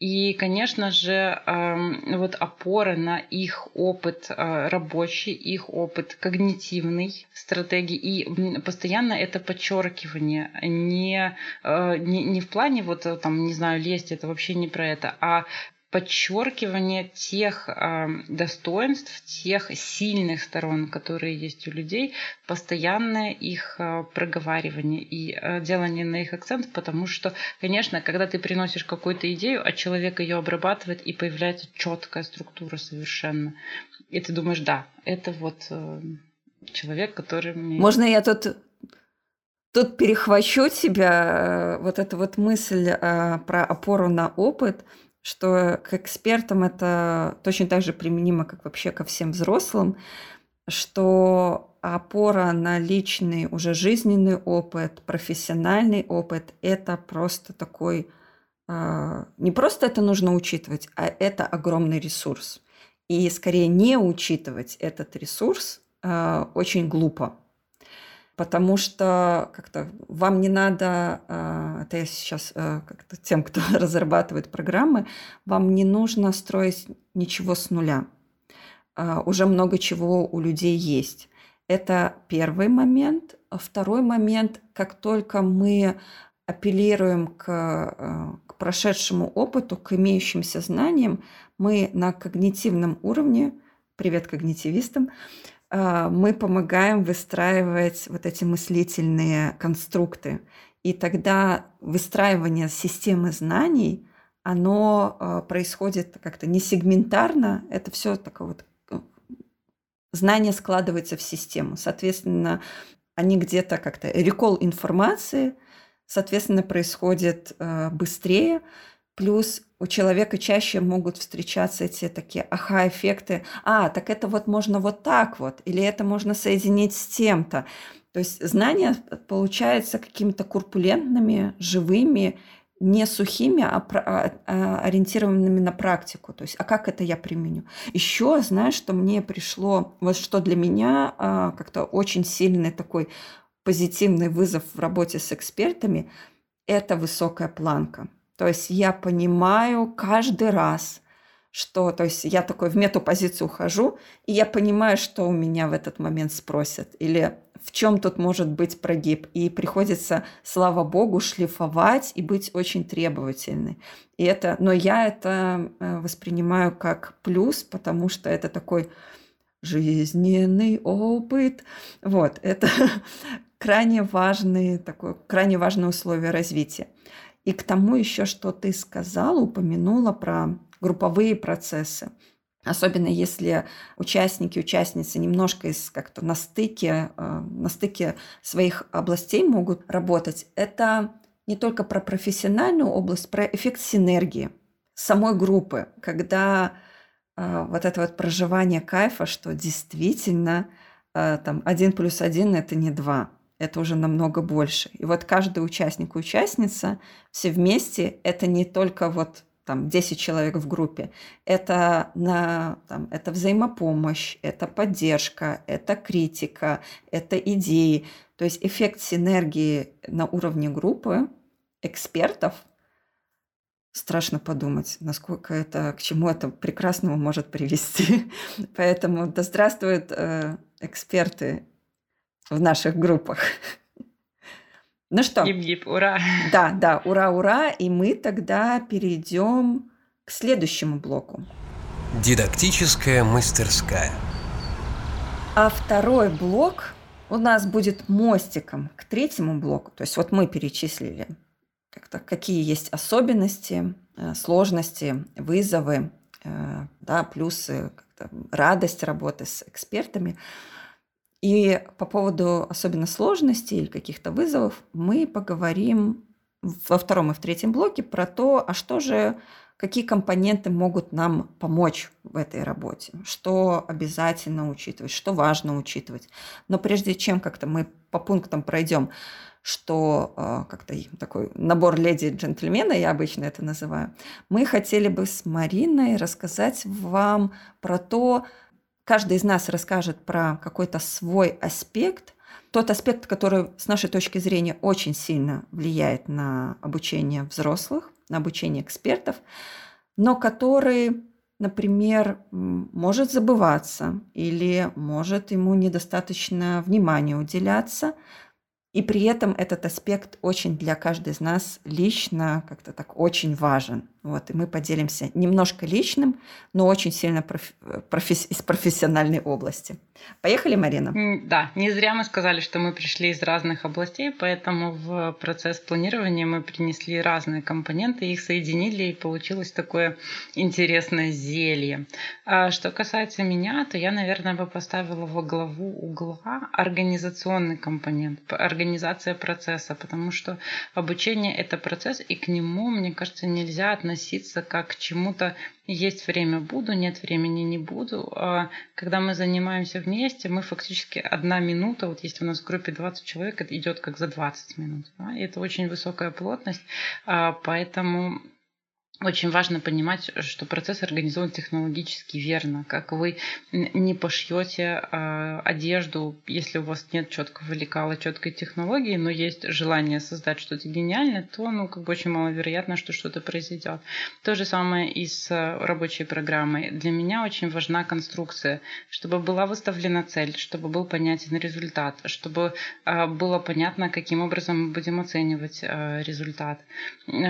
и, конечно же, эм, вот опора на их опыт э, рабочий, их опыт когнитивный стратегии и постоянно это подчеркивание не, э, не, не в плане вот там, не знаю, лезть, это вообще не про это, а подчеркивание тех э, достоинств, тех сильных сторон, которые есть у людей, постоянное их э, проговаривание и э, делание на их акцент, потому что, конечно, когда ты приносишь какую-то идею, а человек ее обрабатывает, и появляется четкая структура совершенно. И ты думаешь, да, это вот э, человек, который мне... Можно я тут Тут перехвачу тебя, э, вот эту вот мысль э, про опору на опыт что к экспертам это точно так же применимо, как вообще ко всем взрослым, что опора на личный уже жизненный опыт, профессиональный опыт – это просто такой… А, не просто это нужно учитывать, а это огромный ресурс. И скорее не учитывать этот ресурс а, очень глупо потому что как-то вам не надо, а, это я сейчас а, как-то тем, кто разрабатывает программы, вам не нужно строить ничего с нуля. А, уже много чего у людей есть. Это первый момент. Второй момент, как только мы апеллируем к, к прошедшему опыту, к имеющимся знаниям, мы на когнитивном уровне, привет когнитивистам, мы помогаем выстраивать вот эти мыслительные конструкты. И тогда выстраивание системы знаний, оно а, происходит как-то не сегментарно, это все такое вот э, знание складывается в систему. Соответственно, они где-то как-то рекол информации, соответственно, происходит э, быстрее, Плюс у человека чаще могут встречаться эти такие аха-эффекты. А, так это вот можно вот так вот, или это можно соединить с тем-то. То есть знания получаются какими-то курпулентными, живыми, не сухими, а, а, а ориентированными на практику. То есть, а как это я применю? Еще, знаешь, что мне пришло, вот что для меня а, как-то очень сильный такой позитивный вызов в работе с экспертами, это высокая планка. То есть я понимаю каждый раз, что, то есть я такой в мету-позицию ухожу, и я понимаю, что у меня в этот момент спросят, или в чем тут может быть прогиб. И приходится, слава богу, шлифовать и быть очень требовательной. И это, но я это э, воспринимаю как плюс, потому что это такой жизненный опыт. Вот, это крайне важный, такое, крайне важное условие развития. И к тому еще, что ты сказала, упомянула про групповые процессы. Особенно если участники, участницы немножко из как-то на стыке, э, на стыке своих областей могут работать. Это не только про профессиональную область, про эффект синергии самой группы, когда э, вот это вот проживание кайфа, что действительно э, там один плюс один это не два, это уже намного больше. И вот каждый участник и участница все вместе, это не только вот там 10 человек в группе, это, на, там, это взаимопомощь, это поддержка, это критика, это идеи. То есть эффект синергии на уровне группы экспертов, страшно подумать, насколько это, к чему это прекрасному может привести. Поэтому да здравствуют э, эксперты в наших группах. Ну что? Гип-гип, ура! Да, да, ура, ура! И мы тогда перейдем к следующему блоку. Дидактическая мастерская. А второй блок у нас будет мостиком к третьему блоку. То есть вот мы перечислили, какие есть особенности, э, сложности, вызовы, э, да, плюсы, радость работы с экспертами. И по поводу особенно сложностей или каких-то вызовов мы поговорим во втором и в третьем блоке про то, а что же, какие компоненты могут нам помочь в этой работе, что обязательно учитывать, что важно учитывать. Но прежде чем как-то мы по пунктам пройдем, что э, как-то такой набор леди и джентльмена, я обычно это называю, мы хотели бы с Мариной рассказать вам про то, каждый из нас расскажет про какой-то свой аспект, тот аспект, который с нашей точки зрения очень сильно влияет на обучение взрослых, на обучение экспертов, но который например, может забываться или может ему недостаточно внимания уделяться, и при этом этот аспект очень для каждой из нас лично как-то так очень важен. Вот, и мы поделимся немножко личным, но очень сильно профи- профи- из профессиональной области. Поехали, Марина? Да, не зря мы сказали, что мы пришли из разных областей, поэтому в процесс планирования мы принесли разные компоненты, их соединили, и получилось такое интересное зелье. А что касается меня, то я, наверное, бы поставила во главу угла организационный компонент, организация процесса, потому что обучение – это процесс, и к нему, мне кажется, нельзя относиться как к чему-то есть время буду, нет времени не буду. А когда мы занимаемся вместе, мы фактически одна минута, вот если у нас в группе 20 человек, это идет как за 20 минут. Да? И это очень высокая плотность, а поэтому очень важно понимать, что процесс организован технологически верно. Как вы не пошьете э, одежду, если у вас нет четкого лекала, четкой технологии, но есть желание создать что-то гениальное, то ну, как бы очень маловероятно, что что-то произойдет. То же самое и с рабочей программой. Для меня очень важна конструкция, чтобы была выставлена цель, чтобы был понятен результат, чтобы э, было понятно, каким образом мы будем оценивать э, результат,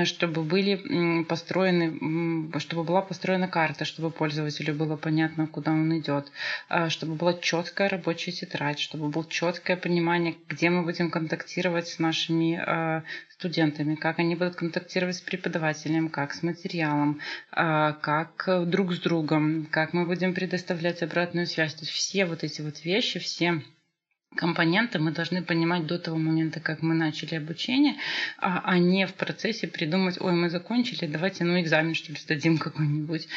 чтобы были построены построены, чтобы была построена карта, чтобы пользователю было понятно, куда он идет, а, чтобы была четкая рабочая тетрадь, чтобы было четкое понимание, где мы будем контактировать с нашими а, студентами, как они будут контактировать с преподавателем, как с материалом, а, как друг с другом, как мы будем предоставлять обратную связь. То есть все вот эти вот вещи, все компоненты мы должны понимать до того момента, как мы начали обучение, а, а не в процессе придумать, ой, мы закончили, давайте ну экзамен что ли сдадим какой-нибудь.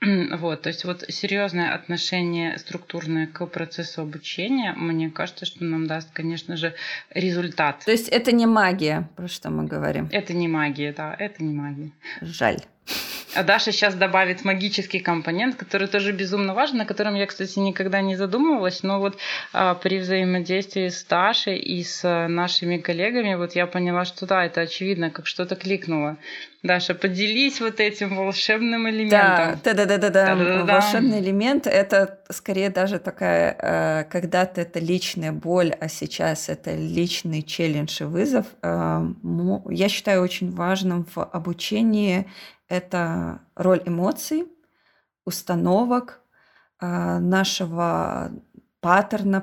Вот, то есть вот серьезное отношение структурное к процессу обучения, мне кажется, что нам даст, конечно же, результат. То есть это не магия, про что мы говорим? Это не магия, да, это не магия. Жаль. А Даша сейчас добавит магический компонент, который тоже безумно важен, на котором я, кстати, никогда не задумывалась, но вот а, при взаимодействии с Дашей и с а, нашими коллегами, вот я поняла, что да, это очевидно, как что-то кликнуло. Даша, поделись вот этим волшебным элементом. Да, да, да, да, да. да. Волшебный элемент это скорее даже такая, э, когда-то это личная боль, а сейчас это личный челлендж и вызов. Э, я считаю очень важным в обучении это роль эмоций, установок, а, нашего паттерна,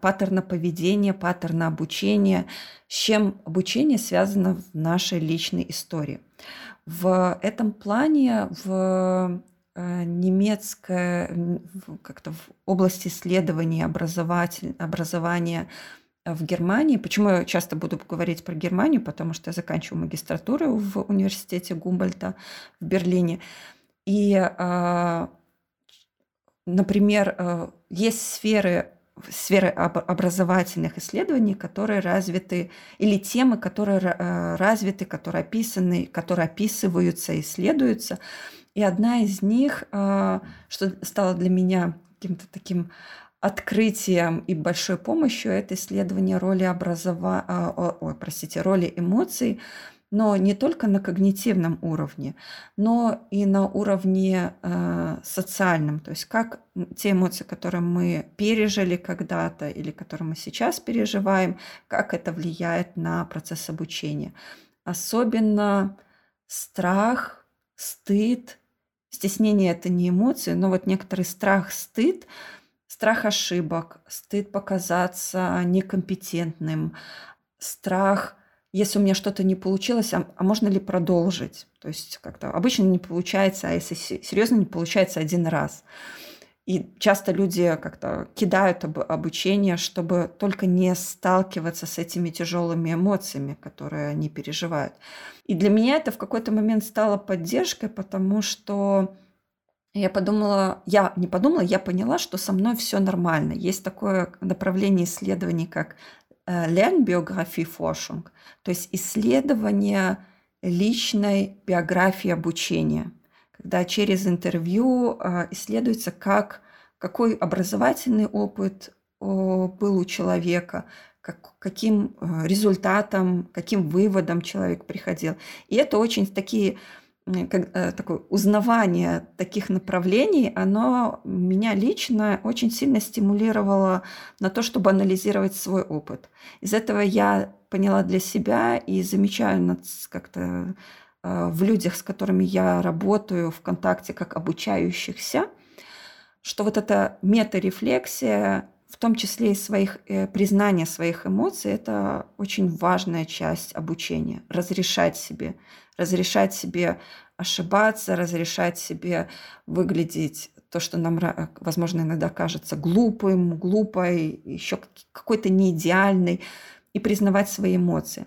паттерна поведения, паттерна обучения, с чем обучение связано в нашей личной истории. В этом плане в э, немецкой, как-то в области исследований образования в Германии. Почему я часто буду говорить про Германию? Потому что я заканчиваю магистратуру в университете Гумбольта в Берлине. И, а, например, э, есть сферы сферы образовательных исследований, которые развиты, или темы, которые э, развиты, которые описаны, которые описываются, исследуются. И одна из них, а, что стало для меня каким-то таким открытием и большой помощью это исследование роли образова... А, ой, простите, роли эмоций, но не только на когнитивном уровне, но и на уровне э, социальном, то есть как те эмоции, которые мы пережили когда-то или которые мы сейчас переживаем, как это влияет на процесс обучения. Особенно страх, стыд, стеснение это не эмоции, но вот некоторый страх, стыд – Страх ошибок, стыд показаться некомпетентным, страх, если у меня что-то не получилось, а, а можно ли продолжить? То есть как-то обычно не получается, а если серьезно не получается один раз. И часто люди как-то кидают об, обучение, чтобы только не сталкиваться с этими тяжелыми эмоциями, которые они переживают. И для меня это в какой-то момент стало поддержкой, потому что я подумала, я не подумала, я поняла, что со мной все нормально. Есть такое направление исследований, как э, Lernbiografie-Forschung, то есть исследование личной биографии обучения, когда через интервью э, исследуется, как, какой образовательный опыт был у человека, как, каким результатом, каким выводом человек приходил. И это очень такие как, э, такое узнавание таких направлений, оно меня лично очень сильно стимулировало на то, чтобы анализировать свой опыт. Из этого я поняла для себя и замечаю как-то в людях, с которыми я работаю в контакте как обучающихся, что вот эта метарефлексия, в том числе и своих, э, признания своих эмоций, это очень важная часть обучения. Разрешать себе разрешать себе ошибаться, разрешать себе выглядеть то, что нам, возможно, иногда кажется глупым, глупой, еще какой-то неидеальной, и признавать свои эмоции.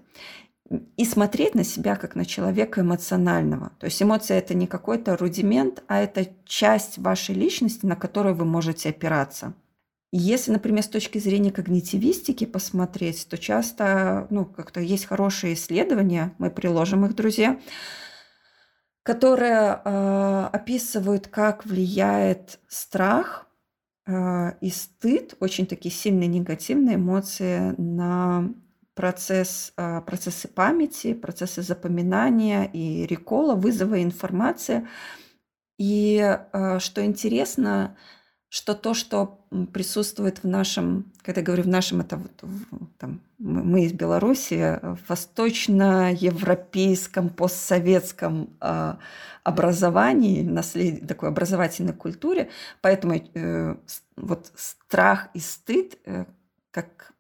И смотреть на себя как на человека эмоционального. То есть эмоция это не какой-то рудимент, а это часть вашей личности, на которую вы можете опираться. Если, например, с точки зрения когнитивистики посмотреть, то часто, ну, как-то есть хорошие исследования, мы приложим их, друзья, которые э, описывают, как влияет страх э, и стыд, очень такие сильные негативные эмоции на процесс, э, процессы памяти, процессы запоминания и рекола, вызова информации. И э, что интересно, что то, что присутствует в нашем, когда я говорю в нашем, это вот, там, мы из Беларуси, в восточноевропейском, постсоветском э, образовании, наслед... такой образовательной культуре, поэтому э, вот страх и стыд, э, как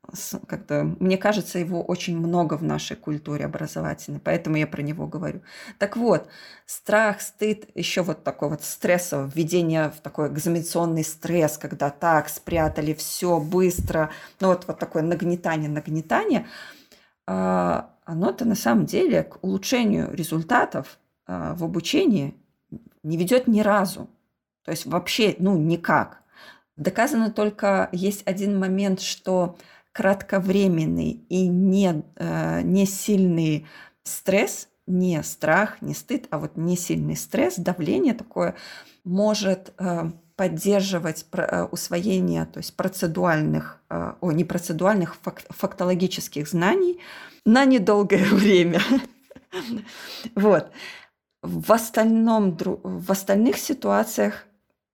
как-то, мне кажется, его очень много в нашей культуре образовательной, поэтому я про него говорю. Так вот, страх, стыд, еще вот такой вот стрессовое введение в такой экзаменационный стресс, когда так спрятали все быстро, ну вот, вот такое нагнетание, нагнетание, а, оно-то на самом деле к улучшению результатов а, в обучении не ведет ни разу. То есть вообще, ну, никак. Доказано только есть один момент, что кратковременный и не, э, не сильный стресс, не страх, не стыд, а вот не сильный стресс, давление такое может э, поддерживать э, усвоение, то есть процедуальных, о, не процедуальных, фактологических знаний на недолгое время. Вот. В, остальном, в остальных ситуациях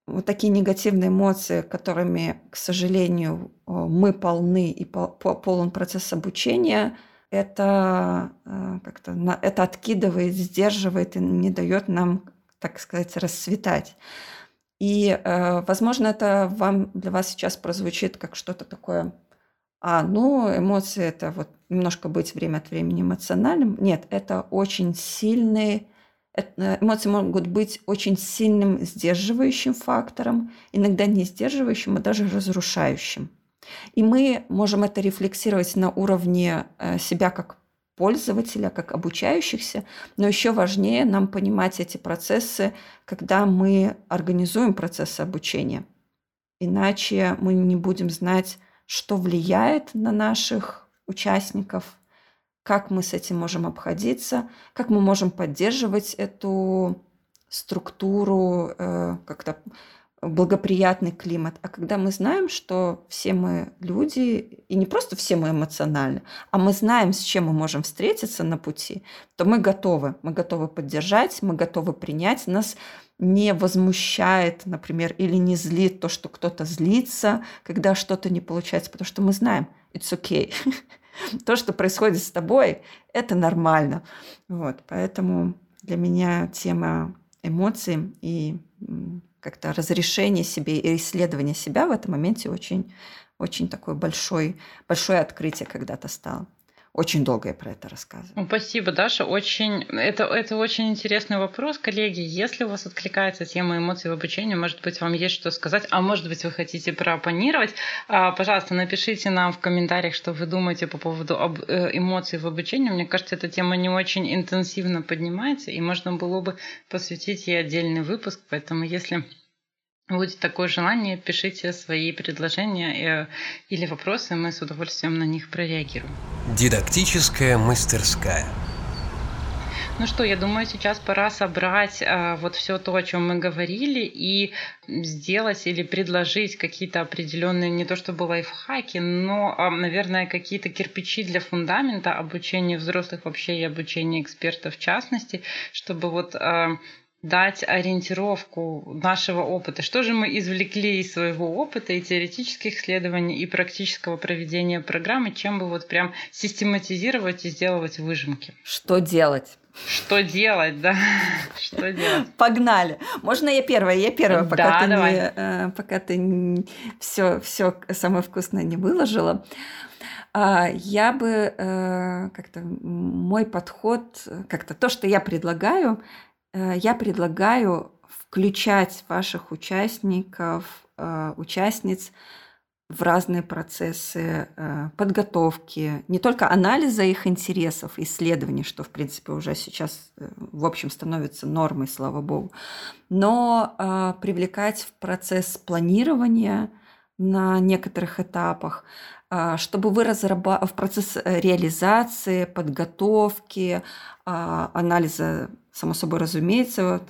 вот такие негативные эмоции, которыми, к сожалению, мы полны и полон процесс обучения, это э, как-то это откидывает, сдерживает и не дает нам, так сказать, расцветать. И, э, возможно, это вам для вас сейчас прозвучит как что-то такое. А, ну, эмоции это вот немножко быть время от времени эмоциональным. Нет, это очень сильный Э, эмоции могут быть очень сильным сдерживающим фактором, иногда не сдерживающим, а даже разрушающим. И мы можем это рефлексировать на уровне э, себя как пользователя, как обучающихся, но еще важнее нам понимать эти процессы, когда мы организуем процессы обучения. Иначе мы не будем знать, что влияет на наших участников, как мы с этим можем обходиться, как мы можем поддерживать эту структуру, э, как-то благоприятный климат. А когда мы знаем, что все мы люди, и не просто все мы эмоциональны, а мы знаем, с чем мы можем встретиться на пути, то мы готовы. Мы готовы поддержать, мы готовы принять. Нас не возмущает, например, или не злит то, что кто-то злится, когда что-то не получается, потому что мы знаем, it's okay. То, что происходит с тобой, это нормально. Вот, поэтому для меня тема эмоций и как-то разрешение себе и исследование себя в этом моменте очень, очень такое большое, большое открытие когда-то стало. Очень долго я про это рассказываю. Спасибо, Даша. Очень, это, это очень интересный вопрос, коллеги. Если у вас откликается тема эмоций в обучении, может быть, вам есть что сказать, а может быть, вы хотите проопонировать, а, пожалуйста, напишите нам в комментариях, что вы думаете по поводу э, эмоций в обучении. Мне кажется, эта тема не очень интенсивно поднимается, и можно было бы посвятить ей отдельный выпуск. Поэтому, если будет такое желание, пишите свои предложения э, или вопросы, мы с удовольствием на них прореагируем. Дидактическая мастерская. Ну что, я думаю, сейчас пора собрать а, вот все то, о чем мы говорили, и сделать или предложить какие-то определенные, не то чтобы лайфхаки, но, а, наверное, какие-то кирпичи для фундамента обучения взрослых вообще и обучения экспертов в частности, чтобы вот а, дать ориентировку нашего опыта. Что же мы извлекли из своего опыта и теоретических исследований, и практического проведения программы, чем бы вот прям систематизировать и сделать выжимки. Что делать? Что делать, да? Что делать? Погнали. Можно я первая? Я первая, пока да, ты давай. не, э, пока ты все, все самое вкусное не выложила. А, я бы э, как-то мой подход, как-то то, что я предлагаю, э, я предлагаю включать ваших участников, участниц в разные процессы э, подготовки, не только анализа их интересов, исследований, что, в принципе, уже сейчас, э, в общем, становится нормой, слава богу, но э, привлекать в процесс планирования на некоторых этапах, чтобы вы разраба... в процесс реализации, подготовки, анализа, само собой разумеется,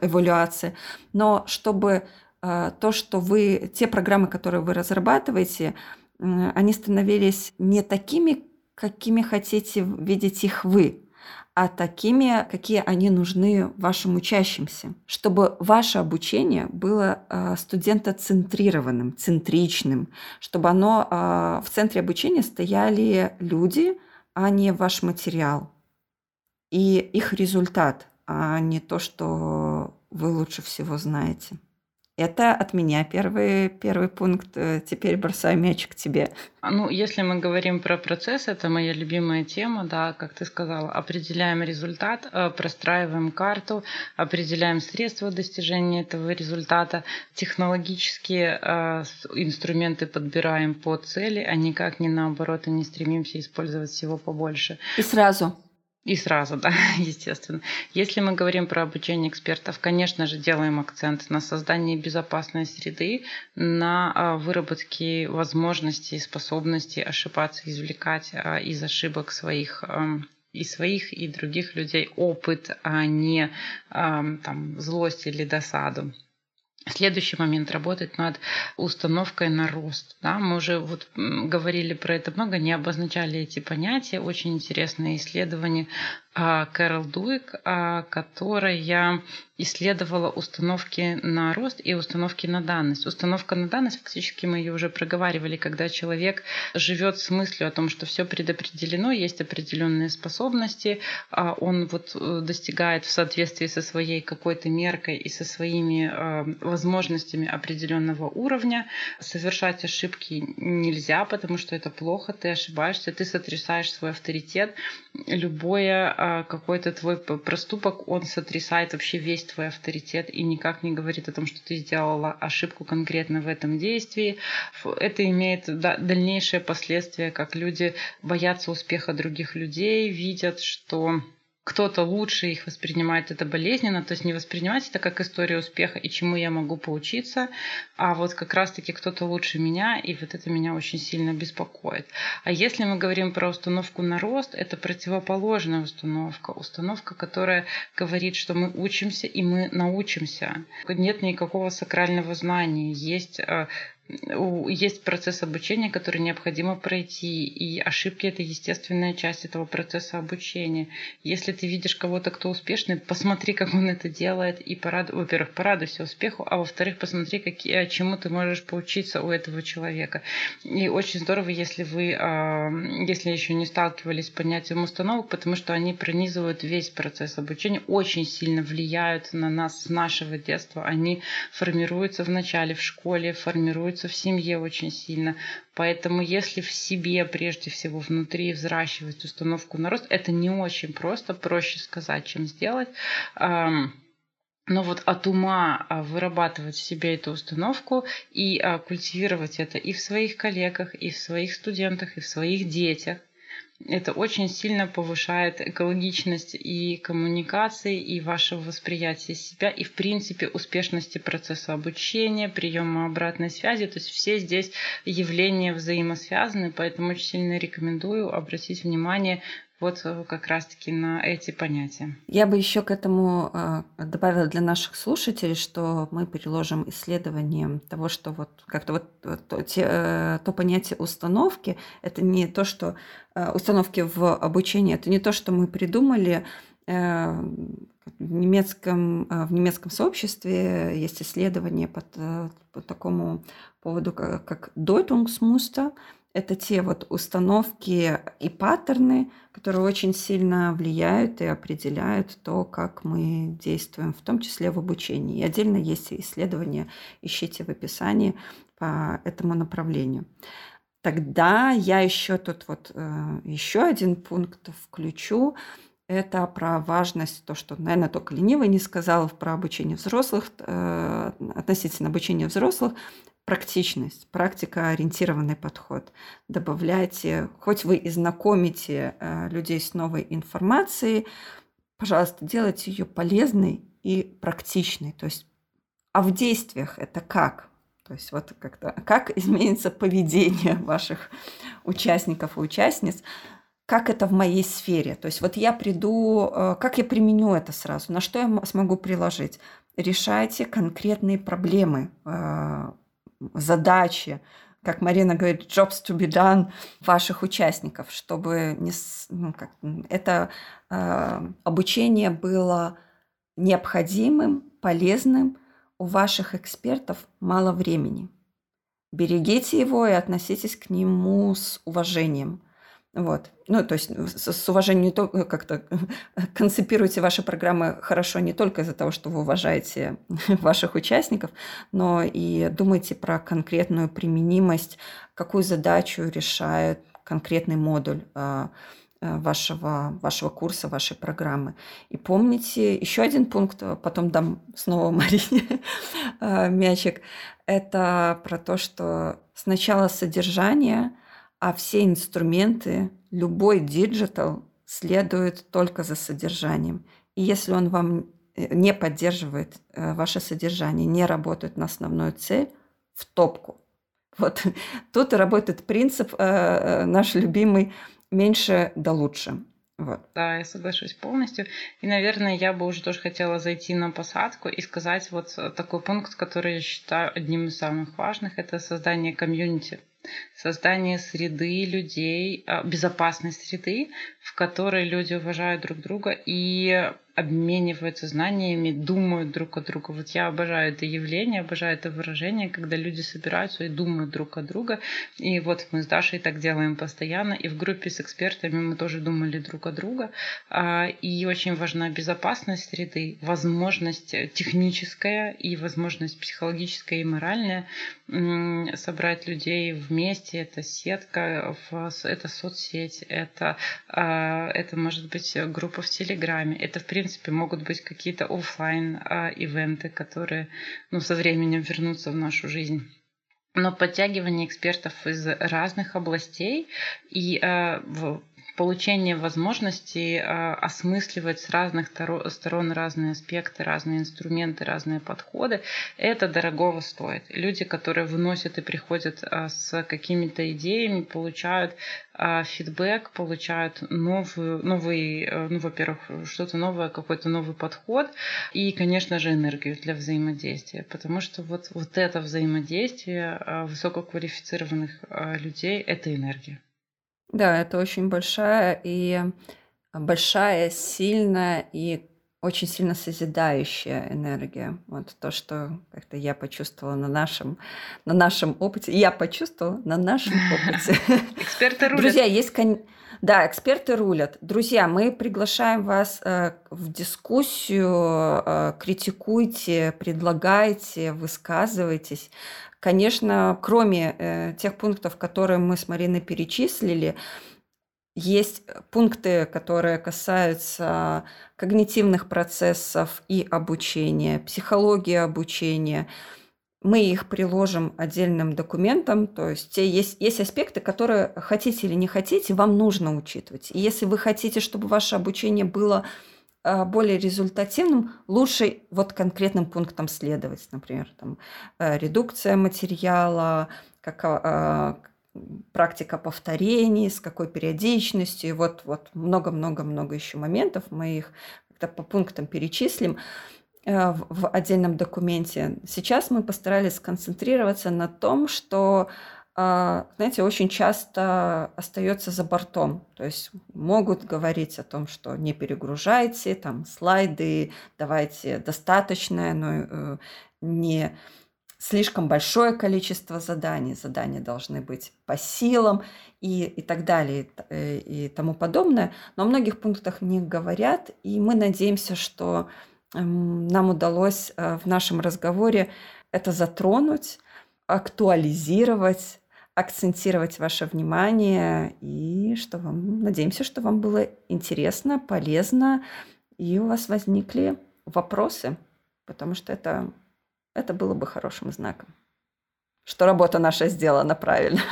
эвалюации, но чтобы а, то, что вы, те программы, которые вы разрабатываете, они становились не такими, какими хотите видеть их вы, а такими, какие они нужны вашим учащимся, чтобы ваше обучение было а, студентоцентрированным, центричным, чтобы оно в центре обучения стояли люди, а не ваш материал и их результат, а не то, что вы лучше всего знаете. Это от меня первый, первый пункт. Э, теперь бросаю мячик тебе. А, ну, если мы говорим про процесс, это моя любимая тема, да, как ты сказала. Определяем результат, э, простраиваем карту, определяем средства достижения этого результата, технологические э, инструменты подбираем по цели, а никак не наоборот, и не стремимся использовать всего побольше. И сразу и сразу, да, естественно. Если мы говорим про обучение экспертов, конечно же, делаем акцент на создании безопасной среды, на а, выработке возможностей, способностей ошибаться, извлекать а, из ошибок своих и своих, и других людей опыт, а не там, злость или досаду. Следующий момент работать над установкой на рост. Да, мы уже вот говорили про это много, не обозначали эти понятия. Очень интересное исследование а, Кэрол Дуик, а, которая исследовала установки на рост и установки на данность. Установка на данность, фактически мы ее уже проговаривали, когда человек живет с мыслью о том, что все предопределено, есть определенные способности, а он вот э, достигает в соответствии со своей какой-то меркой и со своими э, возможностями определенного уровня. Совершать ошибки нельзя, потому что это плохо, ты ошибаешься, ты сотрясаешь свой авторитет. Любое а, какой-то твой проступок, он сотрясает вообще весь твой авторитет и никак не говорит о том, что ты сделала ошибку конкретно в этом действии. Это имеет дальнейшие последствия, как люди боятся успеха других людей, видят, что кто-то лучше их воспринимает это болезненно, то есть не воспринимать это как историю успеха и чему я могу поучиться, а вот как раз-таки кто-то лучше меня, и вот это меня очень сильно беспокоит. А если мы говорим про установку на рост, это противоположная установка, установка, которая говорит, что мы учимся и мы научимся. Нет никакого сакрального знания, есть э, есть процесс обучения, который необходимо пройти, и ошибки это естественная часть этого процесса обучения. Если ты видишь кого-то, кто успешный, посмотри, как он это делает, и порад... во-первых, порадуйся успеху, а во-вторых, посмотри, какие... чему ты можешь поучиться у этого человека. И очень здорово, если вы, а, если еще не сталкивались с понятием установок, потому что они пронизывают весь процесс обучения, очень сильно влияют на нас с нашего детства. Они формируются в начале в школе, формируются формируется в семье очень сильно. Поэтому если в себе прежде всего внутри взращивать установку на рост, это не очень просто, проще сказать, чем сделать. Но вот от ума а, вырабатывать в себе эту установку и а, культивировать это и в своих коллегах, и в своих студентах, и в своих детях – Это очень сильно повышает экологичность и коммуникации, и вашего восприятия себя, и, в принципе, успешности процесса обучения, приема обратной связи. То есть все здесь явления взаимосвязаны, поэтому очень сильно рекомендую обратить внимание вот э, как раз-таки на эти понятия. Я бы еще к этому а, добавила для наших слушателей, что мы переложим исследование того, что вот как-то вот э, то, те, э, то понятие установки, это не то, что установки в обучении, это не то, что мы придумали, в немецком, в немецком сообществе. Есть исследование по, по такому поводу, как, как Deutungsmuster, это те вот установки и паттерны, которые очень сильно влияют и определяют то, как мы действуем, в том числе в обучении. И отдельно есть исследования, ищите в описании по этому направлению. Тогда я еще тут вот э, еще один пункт включу. Это про важность, то, что, наверное, только ленивый не сказал про обучение взрослых, э, относительно обучения взрослых, практичность, практика-ориентированный подход. Добавляйте, хоть вы и знакомите э, людей с новой информацией, пожалуйста, делайте ее полезной и практичной. То есть, а в действиях это как? То есть вот как-то, как изменится поведение ваших участников и участниц, как это в моей сфере. То есть вот я приду, э, как я применю это сразу, на что я смогу приложить. Решайте конкретные проблемы э, задачи, как Марина говорит, jobs to be done ваших участников, чтобы не, ну, как, это э, обучение было необходимым, полезным. У ваших экспертов мало времени. Берегите его и относитесь к нему с уважением. Вот. Ну, то есть с, уважением не только как-то концепируйте ваши программы хорошо не только из-за того, что вы уважаете ваших участников, но и думайте про конкретную применимость, какую задачу решает конкретный модуль а, а, вашего, вашего курса, вашей программы. И помните еще один пункт, а потом дам снова Марине мячик, это про то, что сначала содержание – а все инструменты, любой digital следует только за содержанием. И если он вам э, не поддерживает э, ваше содержание, не работает на основную цель, в топку. Вот тут работает принцип э, наш любимый «меньше да лучше». Вот. Да, я соглашусь полностью. И, наверное, я бы уже тоже хотела зайти на посадку и сказать вот такой пункт, который я считаю одним из самых важных, это создание комьюнити создание среды людей, а, безопасной среды, в которой люди уважают друг друга и обмениваются знаниями, думают друг о друга. Вот я обожаю это явление, обожаю это выражение, когда люди собираются и думают друг о друга. И вот мы с Дашей так делаем постоянно. И в группе с экспертами мы тоже думали друг о друга. И очень важна безопасность среды, возможность техническая и возможность психологическая и моральная собрать людей вместе. Это сетка, это соцсеть, это, а, это может быть группа в Телеграме. Это, в принципе, могут быть какие-то офлайн а, ивенты, которые ну, со временем вернутся в нашу жизнь но подтягивание экспертов из разных областей и э, в получение возможности э, осмысливать с разных сторон разные аспекты, разные инструменты, разные подходы, это дорогого стоит. Люди, которые выносят и приходят э, с какими-то идеями, получают э, фидбэк, получают новую, новый, ну, во-первых, что-то новое, какой-то новый подход и, конечно же, энергию для взаимодействия, потому что вот, вот это взаимодействие высококвалифицированных людей – это энергия. Да, это очень большая и большая, сильная и очень сильно созидающая энергия. Вот то, что как-то я почувствовала на нашем, на нашем опыте. Я почувствовала на нашем опыте. Эксперты рулят. Друзья, есть... Да, эксперты рулят. Друзья, мы приглашаем вас э, в дискуссию, э, критикуйте, предлагайте, высказывайтесь. Конечно, кроме э, тех пунктов, которые мы с Мариной перечислили, есть пункты, которые касаются когнитивных процессов и обучения, психологии обучения. мы их приложим отдельным документом, то есть те есть, есть аспекты, которые хотите или не хотите, вам нужно учитывать. И если вы хотите, чтобы ваше обучение было а, более результативным, лучше вот конкретным пунктам следовать, например, там, э, редукция материала, как, практика повторений, с какой периодичностью, и вот, вот много-много-много еще моментов, мы их как-то по пунктам перечислим. Э, в отдельном документе. Сейчас мы постарались сконцентрироваться на том, что а, знаете, очень часто остается за бортом. То есть могут говорить о том, что не перегружайте, там слайды, давайте достаточное, но э, не слишком большое количество заданий, задания должны быть по силам и, и так далее и, э, и тому подобное. Но о многих пунктах не говорят, и мы надеемся, что Эм, нам удалось э, в нашем разговоре это затронуть, актуализировать, акцентировать ваше внимание и что вам, надеемся, что вам было интересно, полезно и у вас возникли вопросы, потому что это, это было бы хорошим знаком, что работа наша сделана правильно.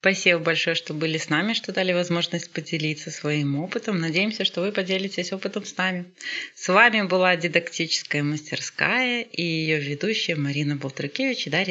Спасибо большое, что были с нами, что дали возможность поделиться своим опытом. Надеемся, что вы поделитесь опытом с нами. С вами была дидактическая мастерская и ее ведущая Марина Болтракевич и Дарья